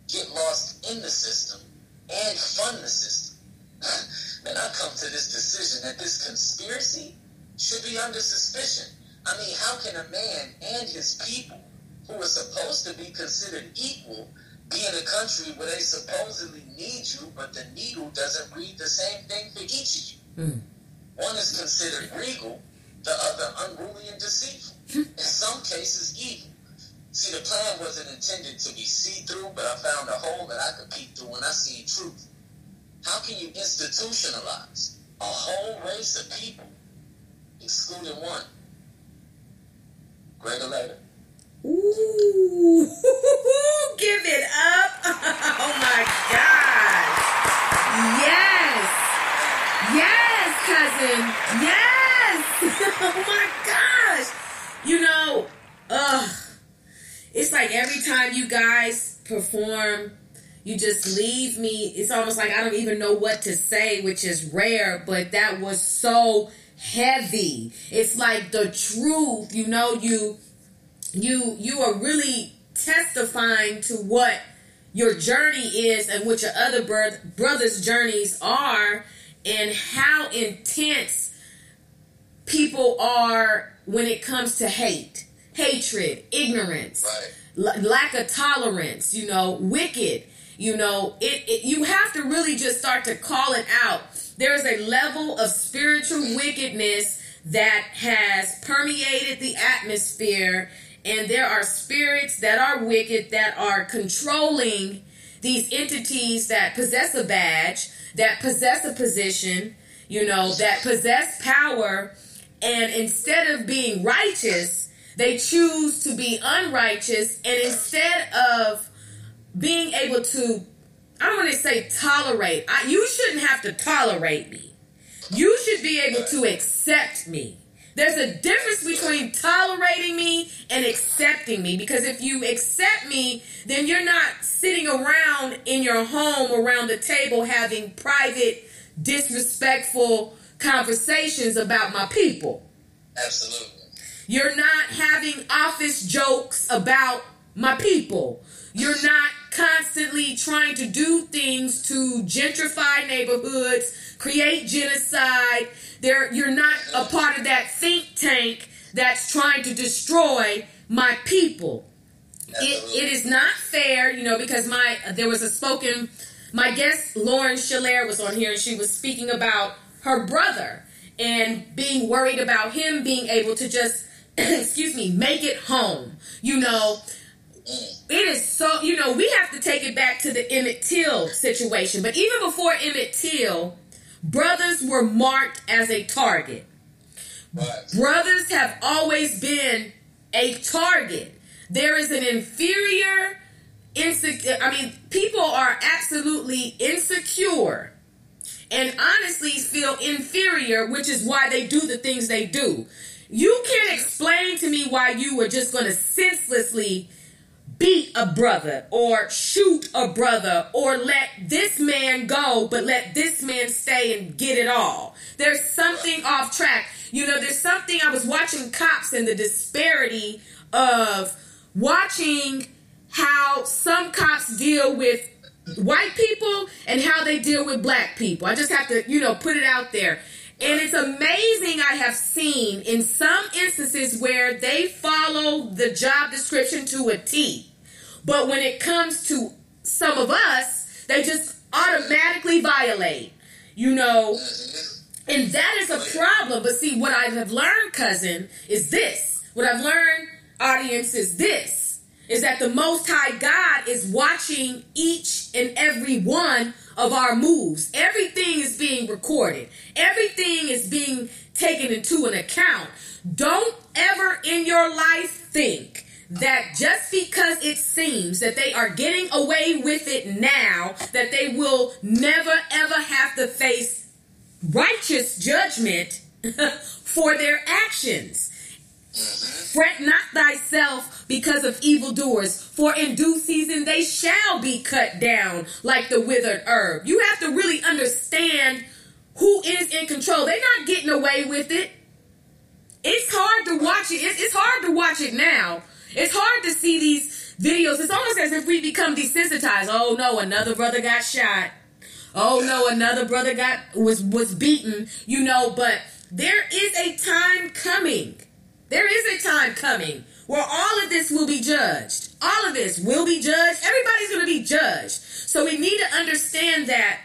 [SPEAKER 2] get lost in the system, and fund the system? [laughs] Man, I come to this decision that this conspiracy should be under suspicion. I mean, how can a man and his people, who are supposed to be considered equal, be in a country where they supposedly need you, but the needle doesn't read the same thing for each of you?
[SPEAKER 1] Mm.
[SPEAKER 2] One is considered regal, the other unruly and deceitful. In some cases, evil. See, the plan wasn't intended to be see-through, but I found a hole that I could peek through when I seen truth. How can you institutionalize a whole race of people, excluding one? Greater Later.
[SPEAKER 1] Ooh, [laughs] give it up. [laughs] Oh my gosh. Yes. Yes, cousin. Yes. [laughs] Oh my gosh. You know, ugh. It's like every time you guys perform, you just leave me. It's almost like I don't even know what to say, which is rare, but that was so heavy. It's like the truth, you know, you you you are really testifying to what your journey is and what your other bro- brothers' journeys are and how intense people are when it comes to hate, hatred, ignorance,
[SPEAKER 2] Right.
[SPEAKER 1] lack of tolerance, you know, wicked. You know, it, it you have to really just start to call it out. There is a level of spiritual wickedness that has permeated the atmosphere and there are spirits that are wicked that are controlling these entities that possess a badge, that possess a position, you know, that possess power And instead of being righteous, they choose to be unrighteous. And instead of being able to, I don't want to say tolerate, I, you shouldn't have to tolerate me. You should be able to accept me. There's a difference between tolerating me and accepting me because if you accept me, then you're not sitting around in your home around the table having private, disrespectful conversations about my people.
[SPEAKER 2] Absolutely.
[SPEAKER 1] You're not having office jokes about my people. You're not constantly trying to do things to gentrify neighborhoods, create genocide. There, you're not a part of that think tank that's trying to destroy my people. It, it is not fair, you know, because my there was a spoken. My guest Lauren Schiller was on here, and she was speaking about her brother and being worried about him being able to just, [clears throat] excuse me, make it home. You know, it is so you know we have to take it back to the Emmett Till situation. But even before Emmett Till, brothers were marked as a target.
[SPEAKER 2] Right.
[SPEAKER 1] Brothers have always been a target. There is an inferior insecure. I mean, people are absolutely insecure and honestly feel inferior, which is why they do the things they do. You can't explain to me why you were just going to senselessly beat a brother or shoot a brother or let this man go but let this man stay and get it all. There's something off track. You know, there's something I was watching cops and the disparity of watching how some cops deal with white people and how they deal with black people. I just have to, you know, put it out there. And it's amazing I have seen in some instances where they follow the job description to a T. But when it comes to some of us, they just automatically violate, you know. And that is a problem. But see, what I have learned, cousin, is this. What I've learned, audience, is this is that the Most High God is watching each and every one of our moves. Everything is being recorded, everything is being taken into an account. Don't ever in your life think that just because it seems that they are getting away with it now, that they will never ever have to face righteous judgment [laughs] for their actions. Fret not thyself because of evildoers, for in due season they shall be cut down like the withered herb. You have to really understand who is in control. They're not getting away with it. It's hard to watch it. It's, hard to watch it now. It's hard to see these videos. It's almost as if we become desensitized. Oh no, another brother got shot. Oh no, another brother got was was beaten. You know, but there is a time coming there is a time coming where all of this will be judged. All of this will be judged. Everybody's going to be judged. So we need to understand that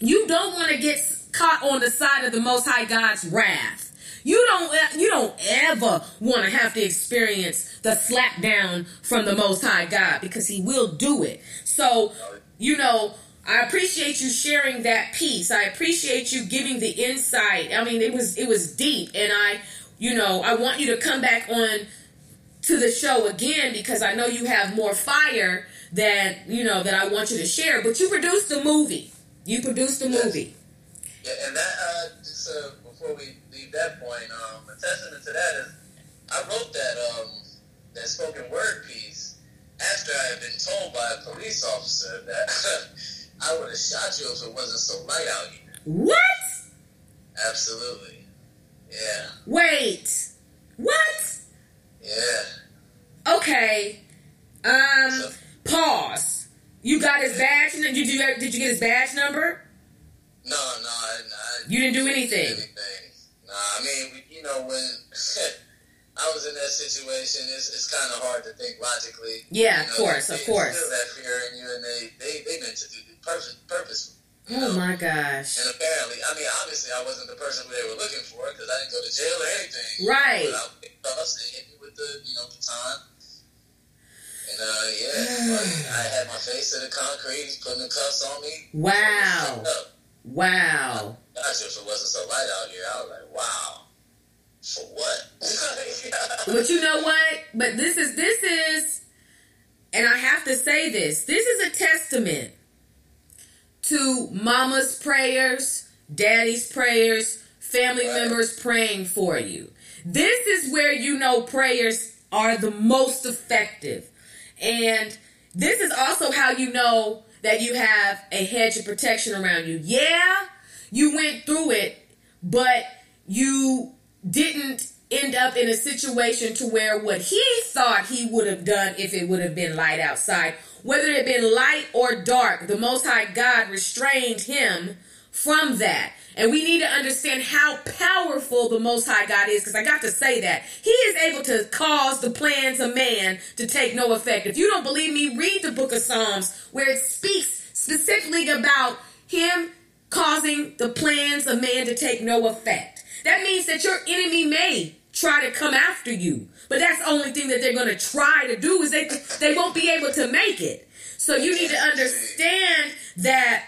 [SPEAKER 1] you don't want to get caught on the side of the Most High God's wrath. You don't uh, you don't ever want to have to experience the slap down from the Most High God because He will do it. So, you know, I appreciate you sharing that piece. I appreciate you giving the insight. I mean, it was it was deep, and I you know, I want you to come back on to the show again because I know you have more fire that you know that I want you to share. But you produced the movie. You produced the yes. movie.
[SPEAKER 2] Yeah, and that uh, just uh, before we leave that point, um, a testament to that is I wrote that um, that spoken word piece after I had been told by a police officer that [laughs] I would have shot you if it wasn't so light out here.
[SPEAKER 1] What?
[SPEAKER 2] Absolutely. Yeah.
[SPEAKER 1] Wait. What?
[SPEAKER 2] Yeah.
[SPEAKER 1] Okay. Um. So, pause. You got his badge? And did you did you get his badge number?
[SPEAKER 2] No, no, I, I
[SPEAKER 1] You didn't do anything.
[SPEAKER 2] anything. Nah, I mean, you know, when [laughs] I was in that situation, it's, it's kind of hard to think logically.
[SPEAKER 1] Yeah,
[SPEAKER 2] you know,
[SPEAKER 1] of course,
[SPEAKER 2] they,
[SPEAKER 1] of course.
[SPEAKER 2] Feel that fear in you, and they they they meant to do it purpose, purposefully.
[SPEAKER 1] Oh my gosh.
[SPEAKER 2] And apparently, I mean, obviously, I wasn't the person they were looking for because I didn't go to jail or anything.
[SPEAKER 1] Right.
[SPEAKER 2] But I, they hit me with the, you know, the time. And uh, yeah, [sighs] I had my face to the concrete. He's putting the cuffs on me.
[SPEAKER 1] Wow. Wow.
[SPEAKER 2] I, Gosh, if it wasn't so light out here, I was like, wow. For what? [laughs]
[SPEAKER 1] but you know what? But this is this is, and I have to say this. This is a testament to mama's prayers, daddy's prayers, family members praying for you. This is where you know prayers are the most effective. And this is also how you know that you have a hedge of protection around you. Yeah, you went through it, but you didn't end up in a situation to where what he thought he would have done if it would have been light outside, whether it been light or dark, the Most High God restrained him from that. And we need to understand how powerful the Most High God is, because I got to say that. He is able to cause the plans of man to take no effect. If you don't believe me, read the book of Psalms, where it speaks specifically about him causing the plans of man to take no effect. That means that your enemy may try to come after you. But that's the only thing that they're going to try to do is they they won't be able to make it. So you need to understand that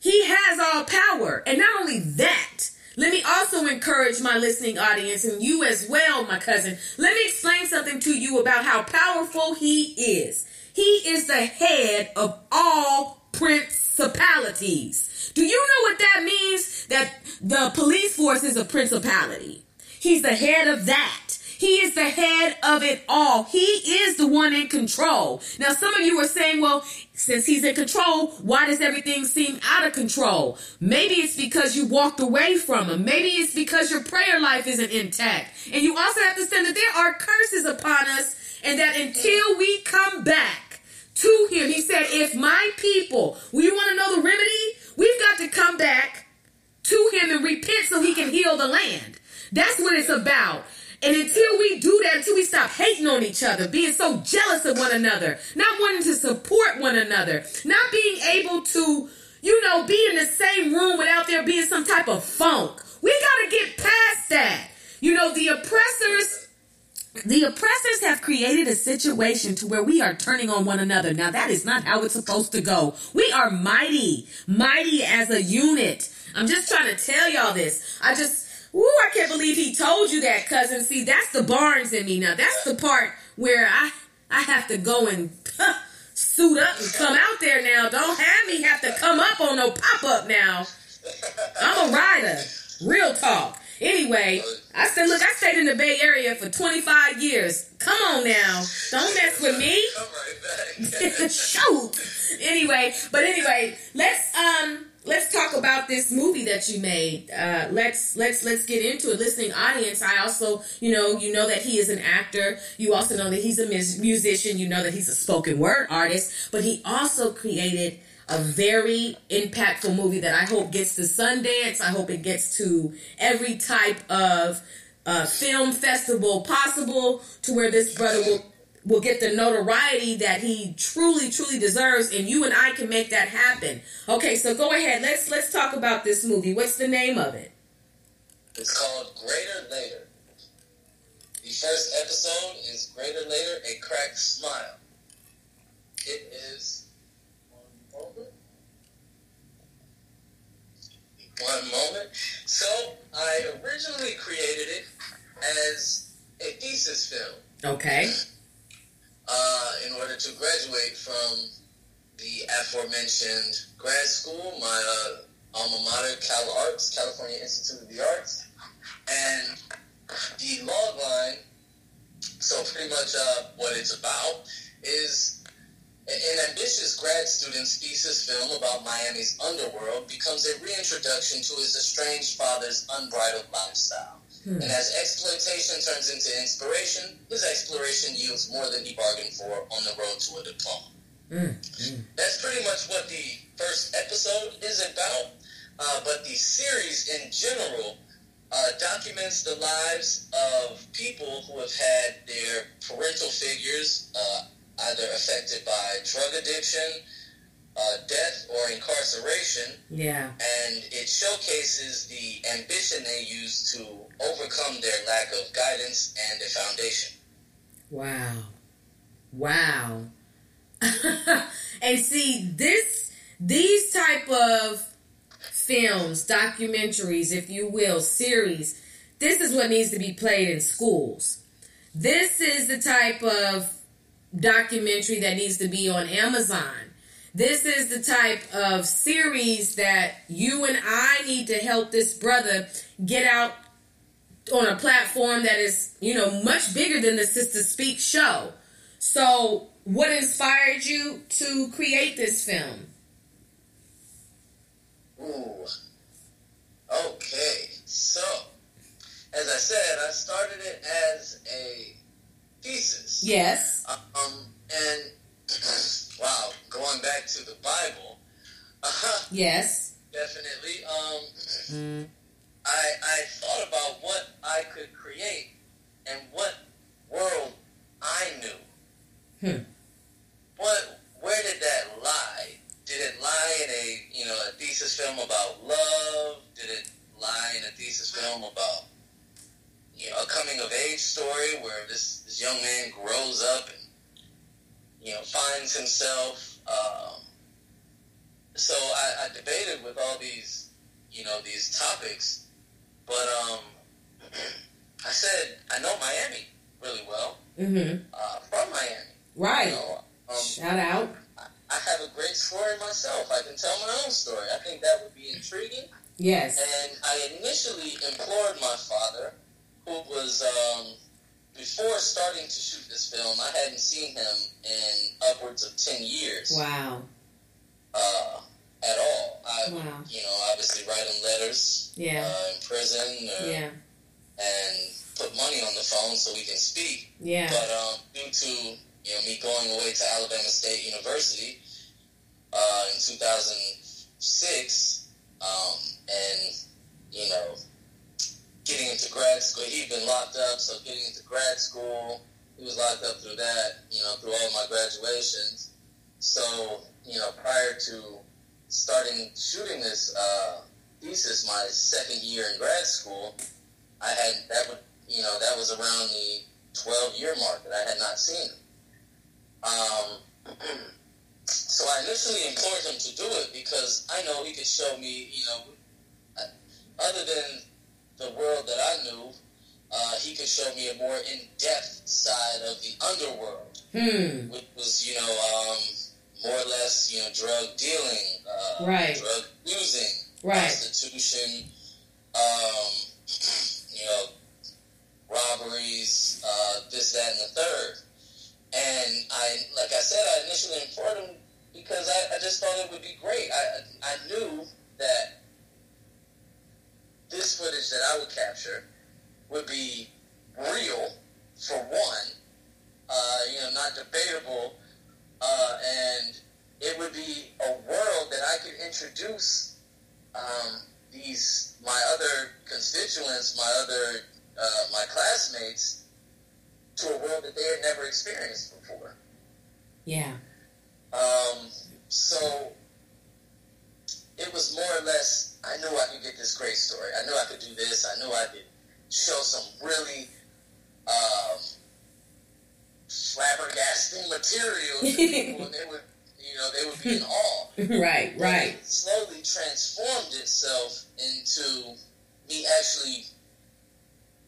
[SPEAKER 1] he has all power. And not only that, let me also encourage my listening audience and you as well, my cousin. Let me explain something to you about how powerful he is. He is the head of all principalities. Do you know what that means? That the police force is a principality. He's the head of that. He is the head of it all. He is the one in control. Now, some of you are saying, well, since he's in control, why does everything seem out of control? Maybe it's because you walked away from him. Maybe it's because your prayer life isn't intact. And you also have to understand that there are curses upon us and that until we come back to him, he said, if my people, we want to know the remedy? We've got to come back to him and repent so he can heal the land. That's what it's about. And until we do that, until we stop hating on each other, being so jealous of one another, not wanting to support one another, not being able to, you know, be in the same room without there being some type of funk. We got to get past that. You know, the oppressors the oppressors have created a situation to where we are turning on one another. Now that is not how it's supposed to go. We are mighty, mighty as a unit. I'm just trying to tell y'all this. I just Ooh, I can't believe he told you that, cousin. See, that's the Barnes in me now. That's the part where I I have to go and huh, suit up and come out there now. Don't have me have to come up on no pop up now. I'm a rider. Real talk. Anyway, I said, look, I stayed in the Bay Area for 25 years. Come on now. Don't mess with me. [laughs] Shoot. Anyway, but anyway, let's um let's talk about this movie that you made. Uh, let's let's let's get into it. Listening audience, I also you know you know that he is an actor. You also know that he's a musician. You know that he's a spoken word artist. But he also created a very impactful movie that I hope gets to Sundance. I hope it gets to every type of uh, film festival possible to where this brother will will get the notoriety that he truly truly deserves and you and I can make that happen. Okay, so go ahead. Let's let's talk about this movie. What's the name of it?
[SPEAKER 2] It's called Greater Later. The first episode is Greater Later a cracked smile. It is one moment. One moment. So I originally created it as a thesis film.
[SPEAKER 1] Okay
[SPEAKER 2] uh, in order to graduate from the aforementioned grad school, my uh, alma mater, Cal Arts, California Institute of the Arts, and the log line. So pretty much uh, what it's about is an ambitious grad student's thesis film about Miami's underworld becomes a reintroduction to his estranged father's unbridled lifestyle. Hmm. And as exploitation turns into inspiration, his exploration yields more than he bargained for on the road to a diploma. Hmm. That's pretty much what the first episode is about. Uh, but the series in general uh, documents the lives of people who have had their parental figures uh, either affected by drug addiction, uh, death or incarceration.
[SPEAKER 1] Yeah.
[SPEAKER 2] And it showcases the ambition they use to overcome their lack of guidance and a foundation.
[SPEAKER 1] Wow. Wow. [laughs] and see this these type of films, documentaries, if you will, series, this is what needs to be played in schools. This is the type of documentary that needs to be on Amazon. This is the type of series that you and I need to help this brother get out on a platform that is, you know, much bigger than the Sister Speak show. So, what inspired you to create this film?
[SPEAKER 2] Ooh. Okay. So, as I said, I started it as a thesis.
[SPEAKER 1] Yes.
[SPEAKER 2] Um, and wow, going back to the Bible. Uh, huh.
[SPEAKER 1] yes.
[SPEAKER 2] Definitely. Um, mm. I I thought about what I could create and what world I knew. Hmm. What where did that lie? Did it lie in a you know a thesis film about love? Did it lie in a thesis film about you know a coming of age story where this this young man grows up and you know finds himself? Um, so I, I debated with all these you know these topics but um, [clears throat] I said I know Miami really well.
[SPEAKER 1] Mm-hmm.
[SPEAKER 2] Uh, from Miami.
[SPEAKER 1] Right. You know, um, Shout out.
[SPEAKER 2] I, I have a great story myself. I can tell my own story. I think that would be intriguing.
[SPEAKER 1] Yes.
[SPEAKER 2] And I initially implored my father, who was um, before starting to shoot this film. I hadn't seen him in upwards of ten years.
[SPEAKER 1] Wow.
[SPEAKER 2] Uh, at all. I,
[SPEAKER 1] wow.
[SPEAKER 2] you know, obviously writing letters.
[SPEAKER 1] Yeah.
[SPEAKER 2] Uh, in prison. Or,
[SPEAKER 1] yeah.
[SPEAKER 2] And put money on the phone so we can speak.
[SPEAKER 1] Yeah.
[SPEAKER 2] But um, due to you know me going away to Alabama State University uh, in 2006, um, and you know getting into grad school, he'd been locked up, so getting into grad school, he was locked up through that. You know, through all my graduations. So you know, prior to starting shooting this uh, thesis my second year in grad school, I had that would you know that was around the 12 year mark that I had not seen him. Um, [clears throat] so I initially implored him to do it because I know he could show me, you know, other than the world that I knew, uh, he could show me a more in depth side of the underworld,
[SPEAKER 1] hmm.
[SPEAKER 2] which was, you know, um, more or less, you know, drug dealing, uh,
[SPEAKER 1] right.
[SPEAKER 2] drug using,
[SPEAKER 1] right.
[SPEAKER 2] prostitution, um, [clears throat] you know, robberies, uh, this, that, and the third. And I, like I said, I initially implored him because I, I just thought it would be great. I, I knew that this footage that I would capture would be real, for one, uh, you know, not debatable uh, and it would be a world that I could introduce um, these my other constituents, my other uh, my classmates to a world that they had never experienced before.
[SPEAKER 1] Yeah.
[SPEAKER 2] Um, so it was more or less. I knew I could get this great story. I knew I could do this. I knew I could show some really um, flabbergasting material to [laughs] people, and they would, you know, they would be in awe. [laughs]
[SPEAKER 1] right,
[SPEAKER 2] but
[SPEAKER 1] right.
[SPEAKER 2] It slowly transformed itself into me actually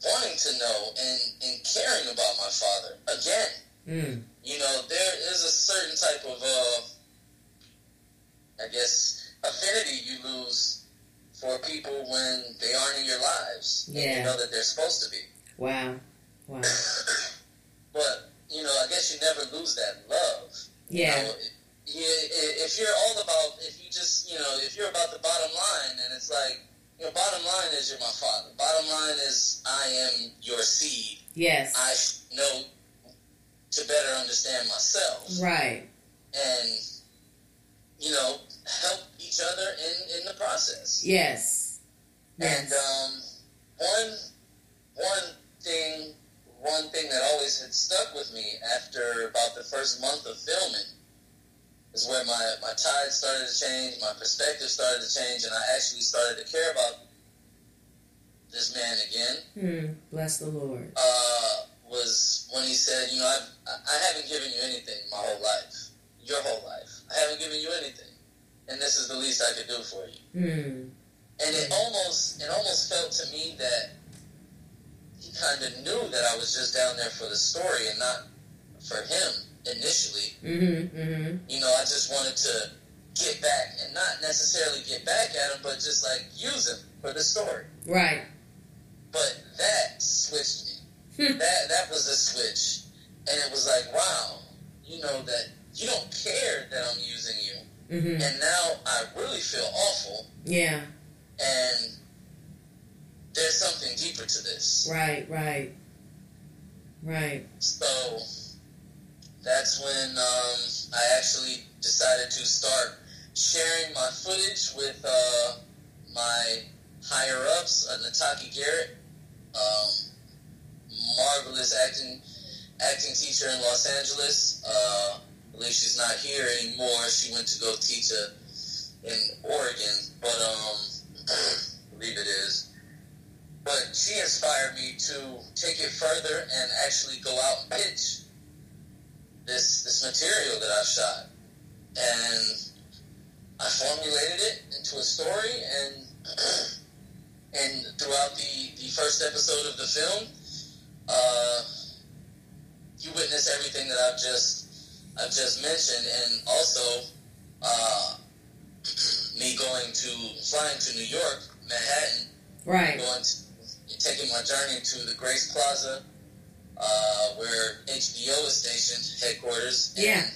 [SPEAKER 2] wanting to know and, and caring about my father again.
[SPEAKER 1] Mm.
[SPEAKER 2] You know, there is a certain type of, uh, I guess, affinity you lose for people when they aren't in your lives.
[SPEAKER 1] Yeah.
[SPEAKER 2] And you know that they're supposed to be.
[SPEAKER 1] Wow. Wow. [coughs]
[SPEAKER 2] but you know, I guess you never lose that love.
[SPEAKER 1] Yeah.
[SPEAKER 2] You know, if you're all about, if you just, you know, if you're about the bottom line, and it's like, you know, bottom line is you're my father. Bottom line is I am your seed.
[SPEAKER 1] Yes.
[SPEAKER 2] I know to better understand myself.
[SPEAKER 1] Right.
[SPEAKER 2] And, you know, help each other in, in the process.
[SPEAKER 1] Yes.
[SPEAKER 2] yes. And um, one one thing one thing that always had stuck with me after about the first month of filming is where my, my tide started to change, my perspective started to change, and I actually started to care about this man again.
[SPEAKER 1] Hmm. Bless the Lord.
[SPEAKER 2] Uh, was when he said, you know, I've, I haven't given you anything my whole life, your whole life. I haven't given you anything, and this is the least I could do for you.
[SPEAKER 1] Hmm.
[SPEAKER 2] And it almost, it almost felt to me that he kind of knew that I was just down there for the story and not for him initially.
[SPEAKER 1] Mm-hmm, mm-hmm.
[SPEAKER 2] You know, I just wanted to get back and not necessarily get back at him, but just like use him for the story.
[SPEAKER 1] Right.
[SPEAKER 2] But that switched me.
[SPEAKER 1] Hmm.
[SPEAKER 2] that that was a switch, and it was like, wow, you know that you don't care that I'm using you,
[SPEAKER 1] Mm-hmm.
[SPEAKER 2] and now I really feel awful,
[SPEAKER 1] Yeah.
[SPEAKER 2] and there's something deeper to this.
[SPEAKER 1] Right. Right. Right.
[SPEAKER 2] So that's when um, I actually decided to start sharing my footage with uh, my higher ups, uh, Nataki Garrett, um, marvelous acting acting teacher in Los Angeles. Uh, I she's not here anymore. She went to go teach a, in Oregon, but um, [clears throat] I believe it is. But she inspired me to take it further and actually go out and pitch this this material that I've shot, and I formulated it into a story, and [clears throat] and throughout the the first episode of the film, uh, you witness everything that I've just I've just mentioned, and also uh, [clears throat] me going to flying to New York, Manhattan,
[SPEAKER 1] Right.
[SPEAKER 2] going to, taking my journey to the Grace Plaza, uh, where HBO is stationed, headquarters, and
[SPEAKER 1] Yeah.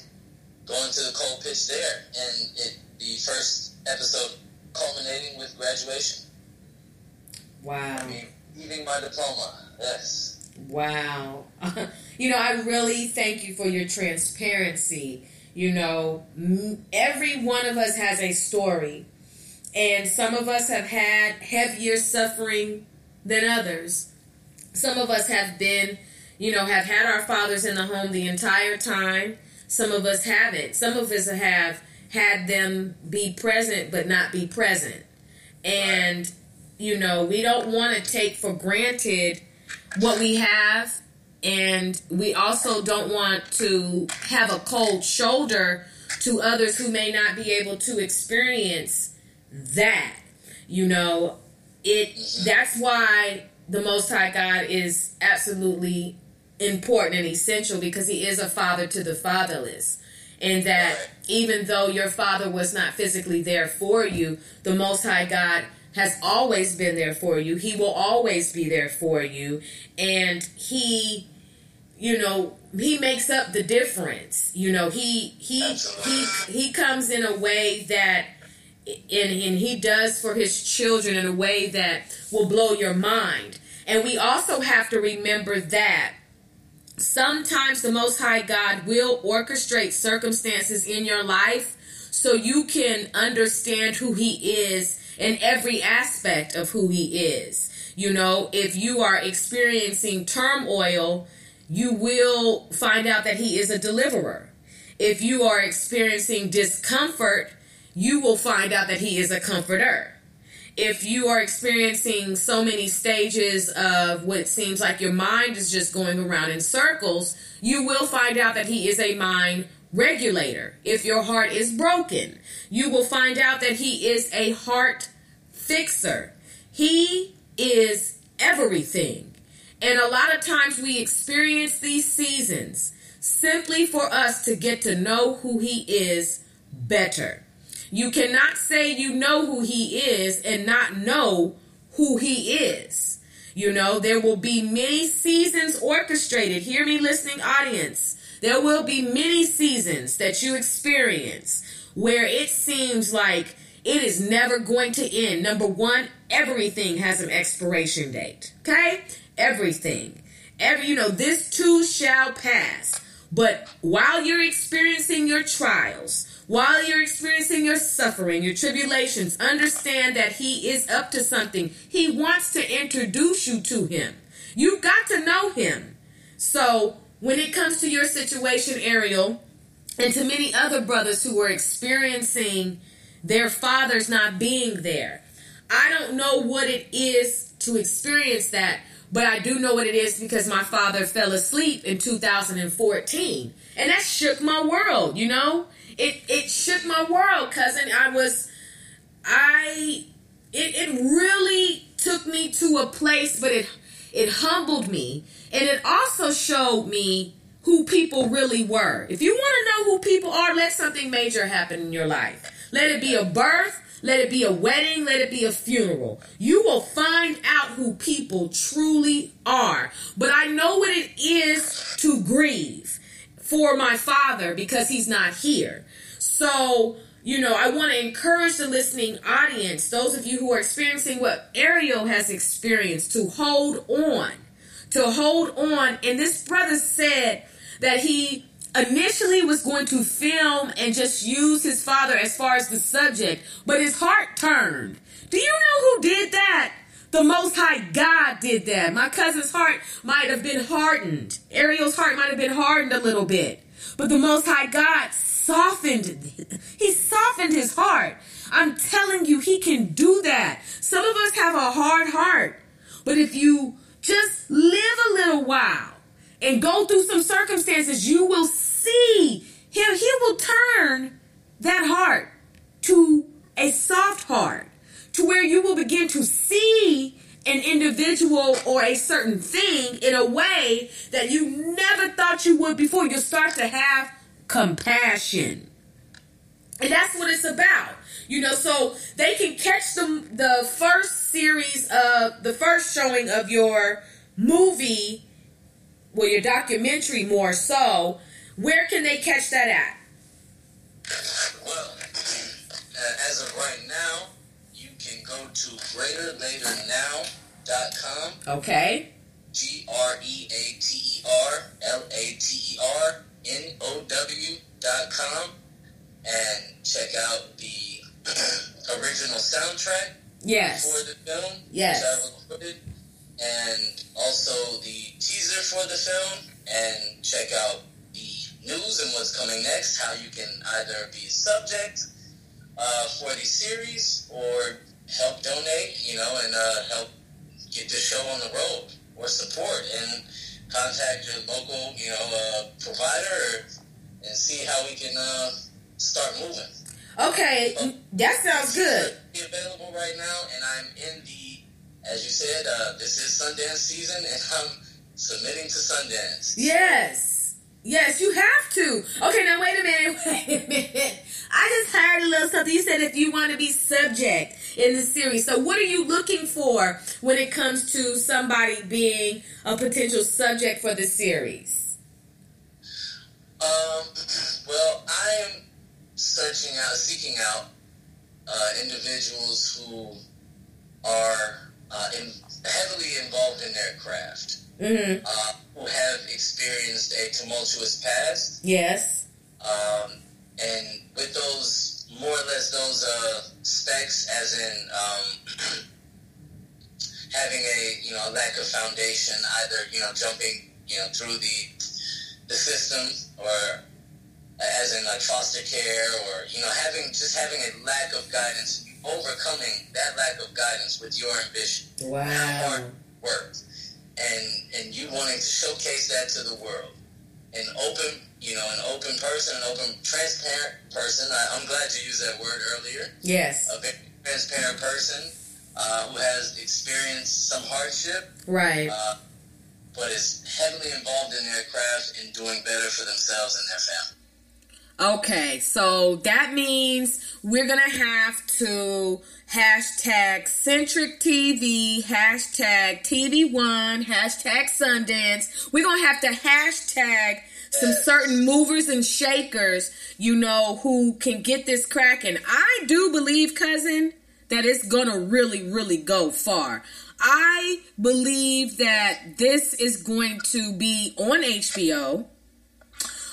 [SPEAKER 2] going to the cold pitch there, and it the first episode culminating with graduation,
[SPEAKER 1] Wow.
[SPEAKER 2] receiving my diploma. Yes,
[SPEAKER 1] Wow. [laughs] you know, I really thank you for your transparency. You know, every one of us has a story, and some of us have had heavier suffering than others. Some of us have been, you know, have had our fathers in the home the entire time. Some of us haven't. Some of us have had them be present but not be present. And, you know, we don't want to take for granted what we have and we also don't want to have a cold shoulder to others who may not be able to experience that you know? It that's why the most high god is absolutely important and essential because he is a father to the fatherless. And that even though your father was not physically there for you the most high god has always been there for you. He will always be there for you. And he you know he makes up the difference. You know he he he he comes in a way that and, and he does for his children in a way that will blow your mind. And we also have to remember that sometimes the most high god will orchestrate circumstances in your life so you can understand who he is in every aspect of who he is. You know if you are experiencing turmoil you will find out that he is a deliverer if you are experiencing discomfort you will find out that he is a comforter if you are experiencing so many stages of what seems like your mind is just going around in circles, you will find out that he is a mind regulator. If your heart is broken, you will find out that he is a heart fixer. He is everything. And a lot of times we experience these seasons simply for us to get to know who he is better. You cannot say you know who he is and not know who he is. You know, there will be many seasons orchestrated. Hear me, listening audience. There will be many seasons that you experience where it seems like it is never going to end. Number one, everything has an expiration date. Okay? Everything. Every, you know, this too shall pass. But while you're experiencing your trials, while you're experiencing your suffering, your tribulations, understand that He is up to something. He wants to introduce you to Him. You've got to know Him. So, when it comes to your situation, Aeriel, and to many other brothers who are experiencing their fathers not being there, I don't know what it is to experience that, but I do know what it is because my father fell asleep in 2014. And that shook my world, you know? It it shook my world, cousin. I was I it, it really took me to a place, but it it humbled me, and it also showed me who people really were. If you want to know who people are, let something major happen in your life. Let it be a birth, let it be a wedding, let it be a funeral. You will find out who people truly are. But I know what it is to grieve for my father because he's not here. So, you know, I want to encourage the listening audience, those of you who are experiencing what Aeriel has experienced, to hold on. To hold on. And this brother said that he initially was going to film and just use his father as far as the subject, but his heart turned. Do you know who did that? The Most High God did that. My cousin's heart might have been hardened. Aeriel's heart might have been hardened a little bit. But the Most High God softened, he softened his heart. I'm telling you, he can do that. Some of us have a hard heart. But if you just live a little while and go through some circumstances, you will see him. He will turn that heart to a soft heart to where you will begin to see an individual or a certain thing in a way that you never thought you would before. You'll start to have compassion. And that's what it's about. You know, so they can catch the, the first series of the first showing of your movie, well, your documentary more so. Where can they catch that at?
[SPEAKER 2] Well, uh, as of right now, you can go to greaterlaternow.com.
[SPEAKER 1] Okay.
[SPEAKER 2] G R E A T E R L A T E R N O W dot com and check out the [clears throat] original soundtrack
[SPEAKER 1] Yes.
[SPEAKER 2] for the film,
[SPEAKER 1] Yes.
[SPEAKER 2] which I recorded, and also the teaser for the film, and check out news and what's coming next, how you can either be a subject uh, for the series or help donate, you know, and uh, help get the show on the road or support and contact your local, you know, uh, provider and see how we can uh, start moving.
[SPEAKER 1] Okay. That sounds good.
[SPEAKER 2] Be available right now, and I'm in the, as you said, uh, this is Sundance season, and I'm submitting to Sundance.
[SPEAKER 1] Yes. Yes, you have to. Okay, now wait a minute. [laughs] Wait a minute. I just heard a little something. You said if you want to be subject in the series. So, what are you looking for when it comes to somebody being a potential subject for the series?
[SPEAKER 2] Um, well, I am searching out, seeking out uh, individuals who are uh, in, heavily involved in their craft,
[SPEAKER 1] Mm-hmm.
[SPEAKER 2] uh, who have experienced a tumultuous past,
[SPEAKER 1] Yes.
[SPEAKER 2] um, and with those more or less those uh, specs, as in um, [clears throat] having a you know lack of foundation, either you know jumping you know through the the system or as in like foster care or you know having just having a lack of guidance, overcoming that lack of guidance with your ambition
[SPEAKER 1] Wow.
[SPEAKER 2] hard work and and you wanting to showcase that to the world. An open you know an open person an open transparent person. I, i'm glad you used that word earlier.
[SPEAKER 1] Yes.
[SPEAKER 2] a very transparent person uh, who has experienced some hardship.
[SPEAKER 1] Right.
[SPEAKER 2] uh, but is heavily involved in their craft and doing better for themselves and their family
[SPEAKER 1] Okay, so that means we're gonna have to hashtag centric TV, hashtag TV One, hashtag Sundance. We're gonna have to hashtag some certain movers and shakers, you know, who can get this cracking. I do believe, cousin, that it's gonna really, really go far. I believe that this is going to be on HBO.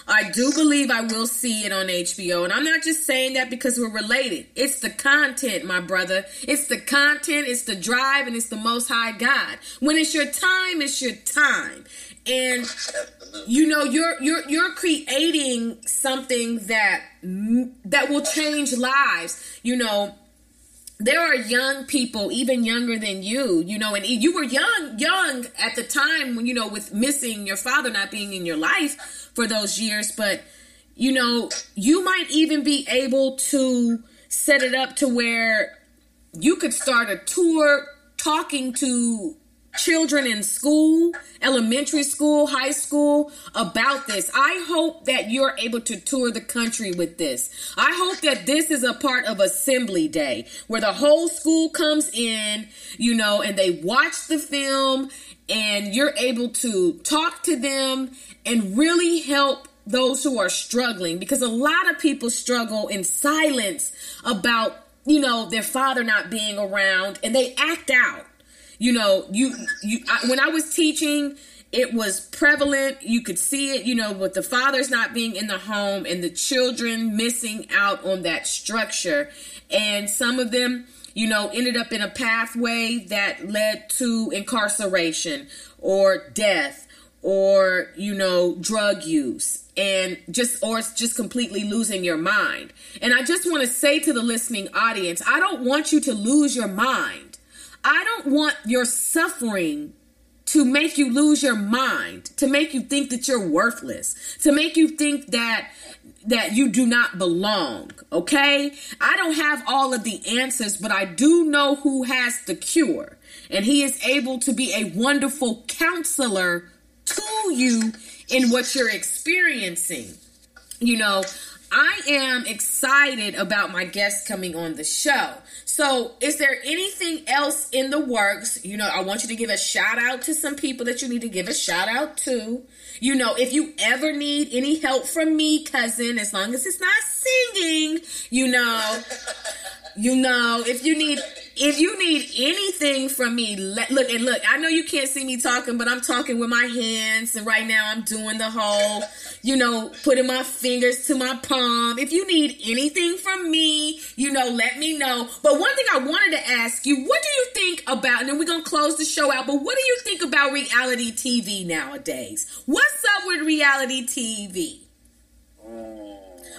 [SPEAKER 1] I do believe I will see it on HBO. And I'm not just saying that because we're related. It's the content, my brother. It's the content, it's the drive, and it's the most high God. When it's your time, it's your time. And you know you're you're you're creating something that that will change lives you know there are young people even younger than you you know and you were young young at the time when you know with missing your father not being in your life for those years but you know you might even be able to set it up to where you could start a tour talking to children in school, elementary school, high school about this. I hope that you're able to tour the country with this. I hope that this is a part of assembly day where the whole school comes in, you know, and they watch the film and you're able to talk to them and really help those who are struggling because a lot of people struggle in silence about you know their father not being around and they act out you know you you I, when i was teaching it was prevalent. You could see it you know with the fathers not being in the home and the children missing out on that structure. And some of them you know ended up in a pathway that led to incarceration or death or you know drug use and just or just completely losing your mind. And i just want to say to the listening audience i don't want you to lose your mind I don't want your suffering to make you lose your mind, to make you think that you're worthless, to make you think that that you do not belong, okay? I don't have all of the answers, but I do know who has the cure. And he is able to be a wonderful counselor to you in what you're experiencing. You know, I am excited about my guests coming on the show. So, is there anything else in the works? You know, I want you to give a shout out to some people that you need to give a shout out to. You know, if you ever need any help from me, cousin, as long as it's not singing, you know, you know, if you need if you need anything from me, let, look and look. I know you can't see me talking, but I'm talking with my hands, and right now I'm doing the whole, you know, putting my fingers to my palm. If you need anything from me, you know, let me know. But one thing I wanted to ask you, what do you think about? And then we're gonna close the show out. But what do you think about reality TV nowadays? What's up with reality TV? Um,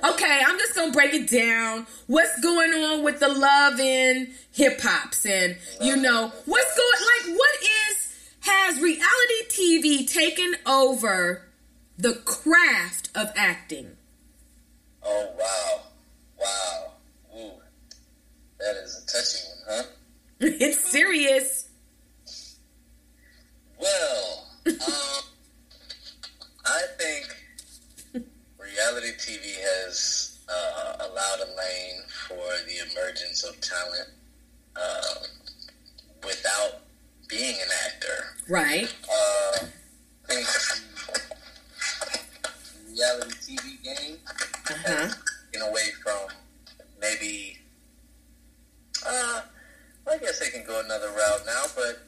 [SPEAKER 1] Okay, I'm just gonna break it down. What's going on with the love in hip hops and you know what's going like what is has reality TV taken over the craft of acting?
[SPEAKER 2] Oh wow, wow, ooh, that is a touchy one, huh? [laughs]
[SPEAKER 1] it's serious.
[SPEAKER 2] Well, [laughs] um, I think reality TV has uh, allowed a lane for the emergence of talent uh, without being an actor.
[SPEAKER 1] Right.
[SPEAKER 2] Uh, I think reality TV game
[SPEAKER 1] Uh-huh.
[SPEAKER 2] in away from maybe. Uh, I guess they can go another route now, but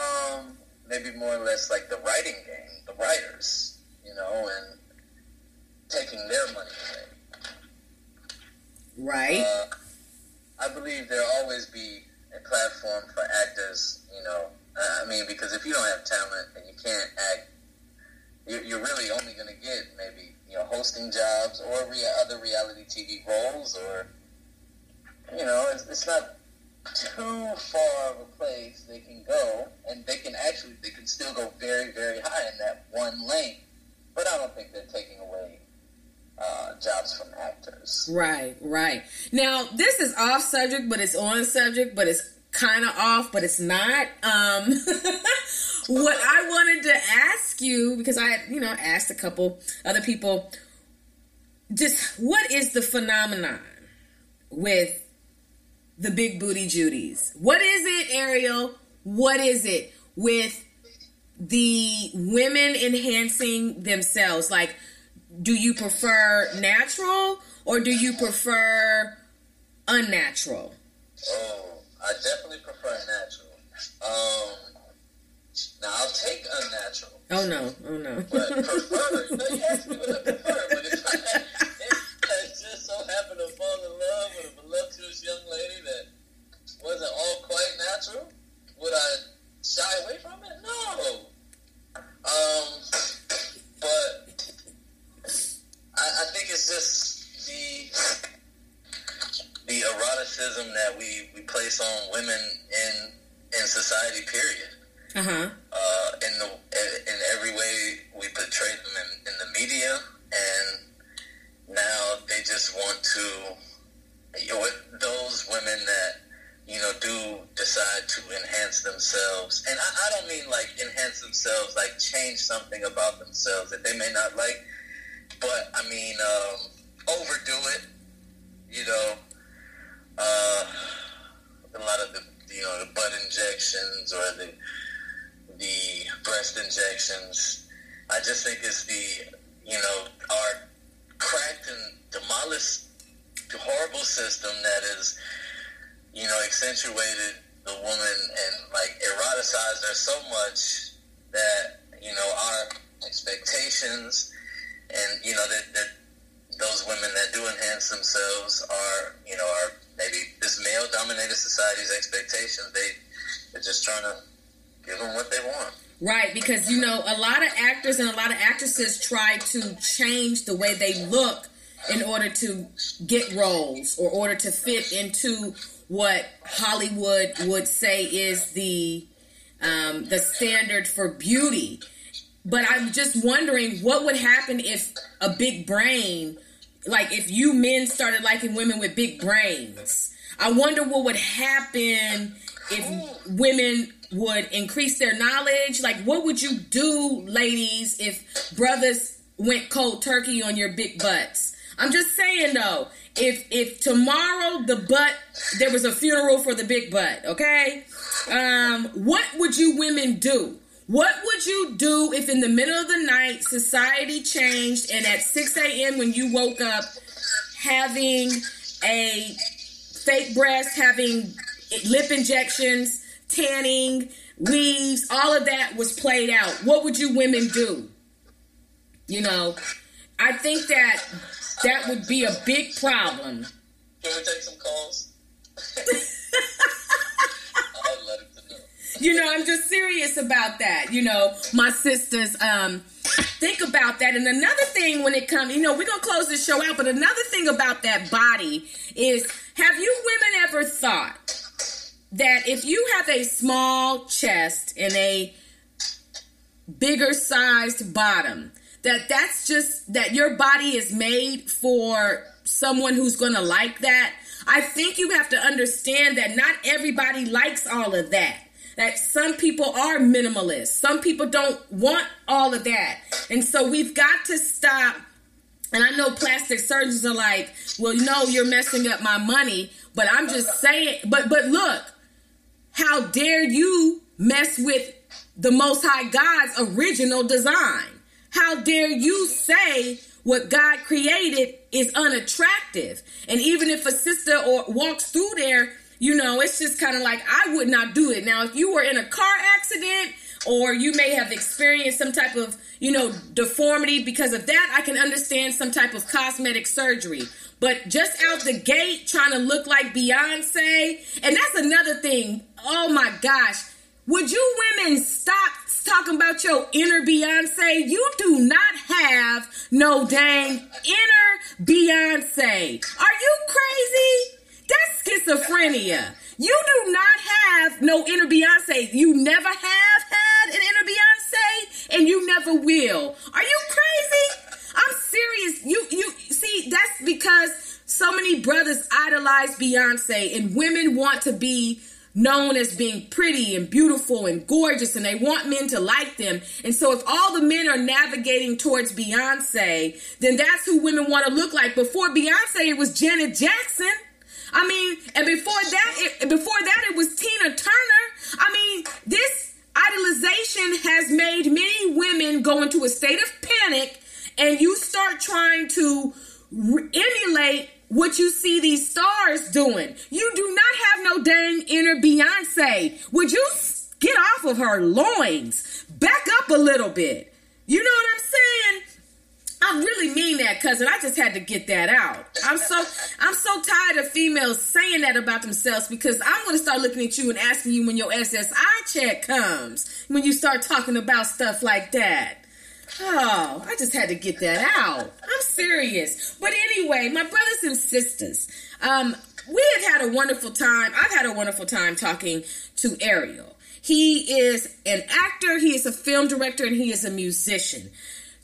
[SPEAKER 2] um, maybe more or less like the writing game, the writers, you know, and taking their money away.
[SPEAKER 1] Right.
[SPEAKER 2] Uh, I believe there'll always be a platform for actors, you know. I mean, because if you don't have talent and you can't act, you're, you're really only going to get maybe, you know, hosting jobs or rea- other reality TV roles or, you know, it's, it's not too far of a place they can go and they can actually, they can still go very, very high in that one lane. But I don't think they're taking away uh, jobs from actors.
[SPEAKER 1] Right, right. Now, this is off subject, but it's on subject, but it's kind of off, but it's not. Um, [laughs] what I wanted to ask you, because I, you know, asked a couple other people, just what is the phenomenon with the big booty Judies? What is it, Aeriel? What is it with the women enhancing themselves? Like, do you prefer natural or do you prefer unnatural?
[SPEAKER 2] Oh, I definitely prefer natural. Um, now I'll take unnatural,
[SPEAKER 1] Oh no, oh no.
[SPEAKER 2] but prefer. no, you asked me what I prefer, but if I, if I just so happen to fall in love with a voluptuous young lady that wasn't all quite natural, would I shy away from it? No. Um, but I, I think it's just the the eroticism that we, we place on women in in society. Period.
[SPEAKER 1] Uh huh.
[SPEAKER 2] Uh, in the in every way we portray them in, in the media, and now they just want to. You know, those women that you know do decide to enhance themselves, and I, I don't mean like enhance themselves, like change something about themselves that they may not like. But I mean, um, overdo it. You know, uh, a lot of the you know the butt injections or the the breast injections. I just think it's the you know our cracked and demolished horrible system that is you know accentuated the woman and like eroticized her so much that you know our expectations and you know that, that those women that do enhance themselves are you know are maybe this male dominated society's expectations they they're just trying to give them what they want
[SPEAKER 1] Right, because you know, a lot of actors and a lot of actresses try to change the way they look in order to get roles or order to fit into what Hollywood would say is the um, the standard for beauty. But I'm just wondering what would happen if a big brain, like if you men started liking women with big brains. I wonder what would happen if women would increase their knowledge. Like, what would you do, ladies, if brothers went cold turkey on your big butts? I'm just saying though, if if tomorrow the butt there was a funeral for the big butt, okay? Um, what would you women do? What would you do if in the middle of the night society changed and at 6 a.m. when you woke up having a fake breast, having lip injections, tanning, weaves, all of that was played out? What would you women do? You know, I think that that would be a big problem.
[SPEAKER 2] Can we take some calls? [laughs] [laughs]
[SPEAKER 1] You know, I'm just serious about that. You know, my sisters, um, think about that. And another thing when it comes, you know, we're gonna close this show out, but another thing about that body is have you women ever thought that if you have a small chest and a bigger sized bottom, that that's just that your body is made for someone who's going to like that. I think you have to understand that not everybody likes all of that. That some people are minimalist. Some people don't want all of that. And so we've got to stop. And I know plastic surgeons are like, well, no, you're messing up my money. But I'm just saying, but but look, how dare you mess with the Most High God's original design? How dare you say what God created is unattractive? And even if a sister or walks through there, you know, it's just kind of like I would not do it. Now, if you were in a car accident or you may have experienced some type of, you know, deformity because of that, I can understand some type of cosmetic surgery. But just out the gate trying to look like Beyonce, and that's another thing. Oh my gosh. Would you women stop talking about your inner Beyonce? You do not have no dang inner Beyonce. Are you crazy? That's schizophrenia. You do not have no inner Beyonce. You never have had an inner Beyonce and you never will. Are you crazy? I'm serious. You you see that's because so many brothers idolize Beyonce and women want to be known as being pretty and beautiful and gorgeous and they want men to like them. And so if all the men are navigating towards Beyonce, then that's who women want to look like. Before Beyonce, it was Janet Jackson. I mean, and before that, it, before that, it was Tina Turner. I mean, this idolization has made many women go into a state of panic, and you start trying to re- emulate what you see these stars doing. You do not have no dang inner Beyonce. Would you get off of her loins? Back up a little bit. You know what I'm saying? I really mean that, cousin. I just had to get that out. I'm so I'm so tired of females saying that about themselves because I'm gonna start looking at you and asking you when your SSI check comes. When you start talking about stuff like that. Oh, I just had to get that out. I'm serious. But anyway, my brothers and sisters, um, we have had a wonderful time. I've had a wonderful time talking to Aeriel. He is an actor, he is a film director, and he is a musician.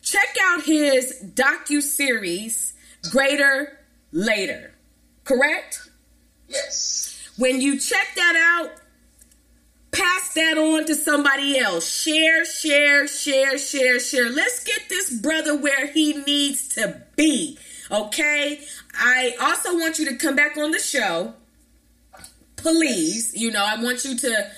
[SPEAKER 1] Check out his docu series, Greater Later. Correct?
[SPEAKER 2] Yes.
[SPEAKER 1] When you check that out, pass that on to somebody else. Share, share, share, share, share. Let's get this brother where he needs to be. Okay? I also want you to come back on the show. Please, you know, I want you to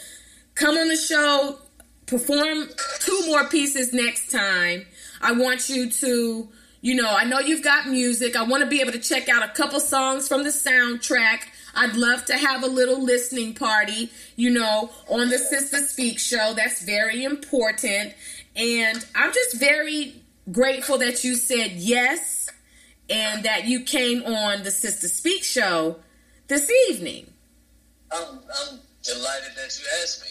[SPEAKER 1] come on the show, perform two more pieces next time. I want you to, you know, I know you've got music. I want to be able to check out a couple songs from the soundtrack. I'd love to have a little listening party, you know, on the Sister Speak show. That's very important. And I'm just very grateful that you said yes and that you came on the Sister Speak show this evening.
[SPEAKER 2] I'm, I'm delighted that you asked me.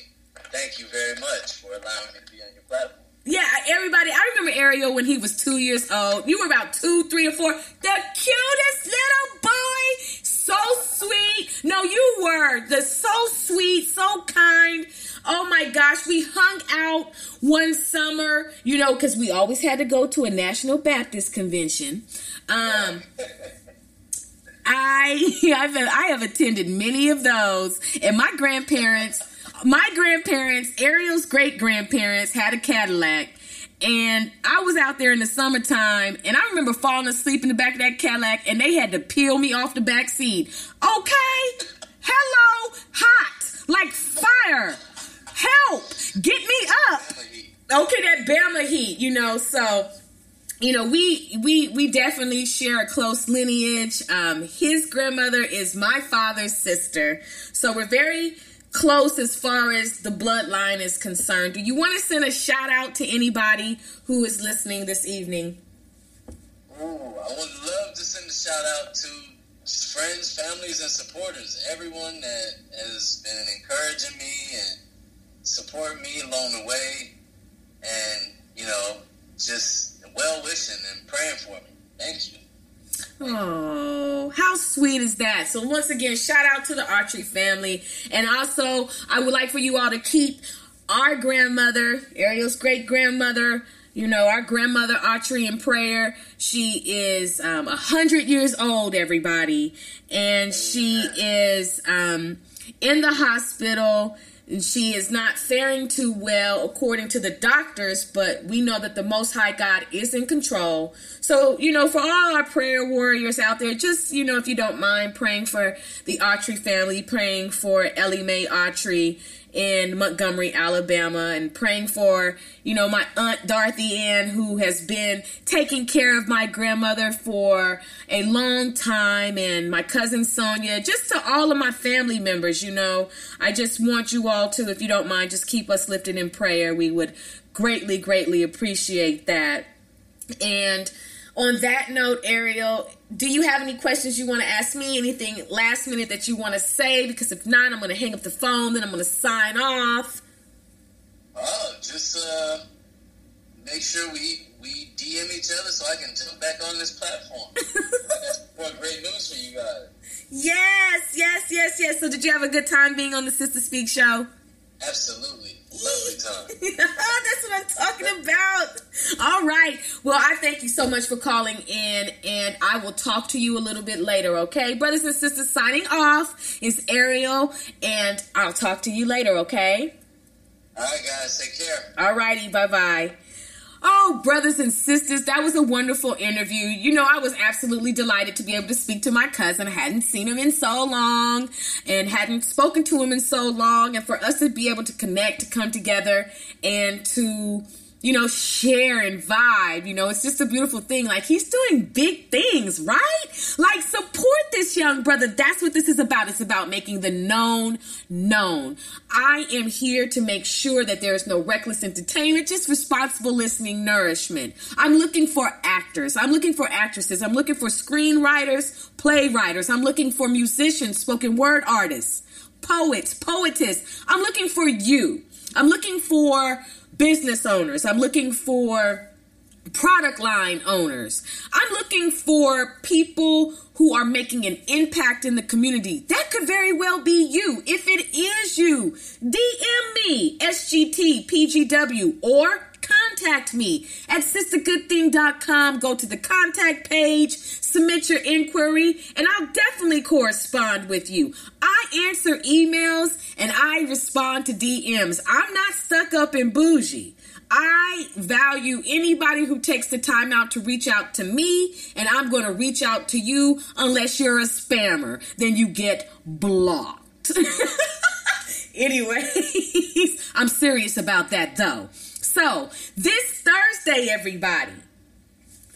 [SPEAKER 2] Thank you very much for allowing me to be on your platform.
[SPEAKER 1] Yeah, everybody. I remember Aeriel when he was two years old. You were about two, three, or four. The cutest little boy. So sweet. No, you were the so sweet, so kind. Oh my gosh, we hung out one summer, you know, because we always had to go to a National Baptist convention. Um, I [laughs] I've, I have attended many of those, and my grandparents, my grandparents, Aeriel's great grandparents had a Cadillac. And I was out there in the summertime, and I remember falling asleep in the back of that Cadillac, and they had to peel me off the back seat. Okay, hello, hot, like fire. Help, get me up. Okay, that Bama heat, you know. So you know we we we definitely share a close lineage um his grandmother is my father's sister so we're very close as far as the bloodline is concerned do you want to send a shout out to anybody who is listening this evening
[SPEAKER 2] Ooh, I would love to send a shout out to friends, families, and supporters. Everyone that has been encouraging me and support me along the way, and you know, just well wishing and praying for me. Thank you.
[SPEAKER 1] Oh, how sweet is that? So, once again, shout out to the Archery family. And also, I would like for you all to keep our grandmother, Aeriel's great grandmother, you know, our grandmother Archery in prayer. She is um, 100 years old, everybody. And she is um, in the hospital she is not faring too well according to the doctors, but we know that the Most High God is in control. So, you know, for all our prayer warriors out there, just, you know, if you don't mind praying for the Archery family, praying for Ellie Mae Archery in Montgomery, Alabama, and praying for, you know, my aunt Dorothy Ann, who has been taking care of my grandmother for a long time, and my cousin Sonia, just to all of my family members, you know. I just want you all to, if you don't mind, just keep us lifted in prayer. We would greatly, greatly appreciate that. And on that note, Aeriel, do you have any questions you want to ask me? Anything last minute that you want to say? Because if not, I'm going to hang up the phone, then I'm going to sign off.
[SPEAKER 2] Oh, just uh, make sure we we DM each other so I can jump back on this platform. [laughs] That's great news for you guys.
[SPEAKER 1] Yes, yes, yes, yes. So, did you have a good time being on the Sister Speak show?
[SPEAKER 2] Absolutely. Lovely time. [laughs]
[SPEAKER 1] That's what I'm talking about. All right. Well, I thank you so much for calling in, and I will talk to you a little bit later, okay? Brothers and sisters, signing off is Aeriel, and I'll talk to you later, okay?
[SPEAKER 2] All right, guys. Take care.
[SPEAKER 1] All righty. Bye bye. Oh, brothers and sisters, that was a wonderful interview. You know, I was absolutely delighted to be able to speak to my cousin. I hadn't seen him in so long and hadn't spoken to him in so long. And for us to be able to connect, to come together, and to you know, share and vibe. You know, it's just a beautiful thing. Like he's doing big things, right? Like support this young brother. That's what this is about. It's about making the known known. I am here to make sure that there is no reckless entertainment, just responsible listening nourishment. I'm looking for actors. I'm looking for actresses. I'm looking for screenwriters, playwriters. I'm looking for musicians, spoken word artists, poets, poetess. I'm looking for you. I'm looking for business owners. I'm looking for product line owners. I'm looking for people who are making an impact in the community. That could very well be you. If it is you, DM me, SGT, PGW, or contact me at sistergoodthing.com. Go to the contact page, submit your inquiry, and I'll definitely correspond with you. I answer emails and I respond to DMs. I'm not stuck up and bougie. I value anybody who takes the time out to reach out to me, and I'm going to reach out to you unless you're a spammer. Then you get blocked. [laughs] anyway, [laughs] I'm serious about that though. So, this Thursday, everybody,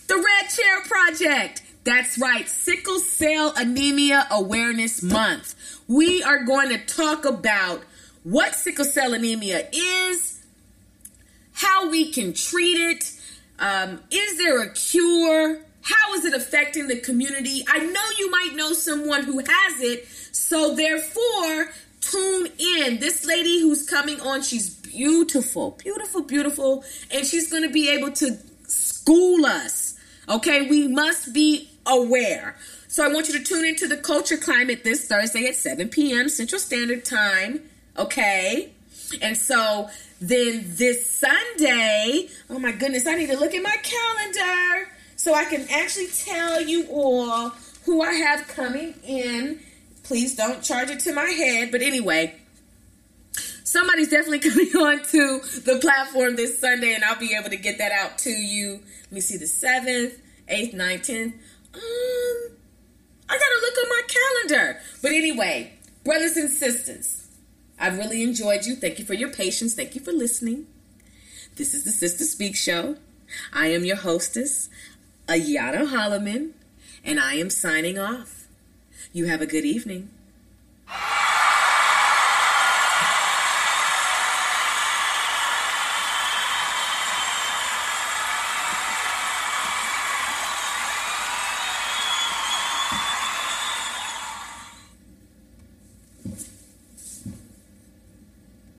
[SPEAKER 1] the Red Chair Project. That's right, Sickle Cell Anemia Awareness Month. We are going to talk about what sickle cell anemia is how we can treat it. Um, is there a cure? How is it affecting the community? I know you might know someone who has it, so therefore, tune in. This lady who's coming on, she's beautiful, beautiful, beautiful, and she's going to be able to school us. Okay, we must be aware. So I want you to tune into the culture climate this Thursday at 7 p.m. Central Standard Time. Okay, and so then this Sunday, oh my goodness, I need to look at my calendar so I can actually tell you all who I have coming in. Please don't charge it to my head. But anyway, somebody's definitely [laughs] coming on to the platform this Sunday, and I'll be able to get that out to you. Let me see the 7th, 8th, 9th, 10th. Um, I gotta look on my calendar. But anyway, brothers and sisters, I've really enjoyed you. Thank you for your patience. Thank you for listening. This is the Sister Speak Show. I am your hostess, Ayana Holloman, and I am signing off. You have a good evening.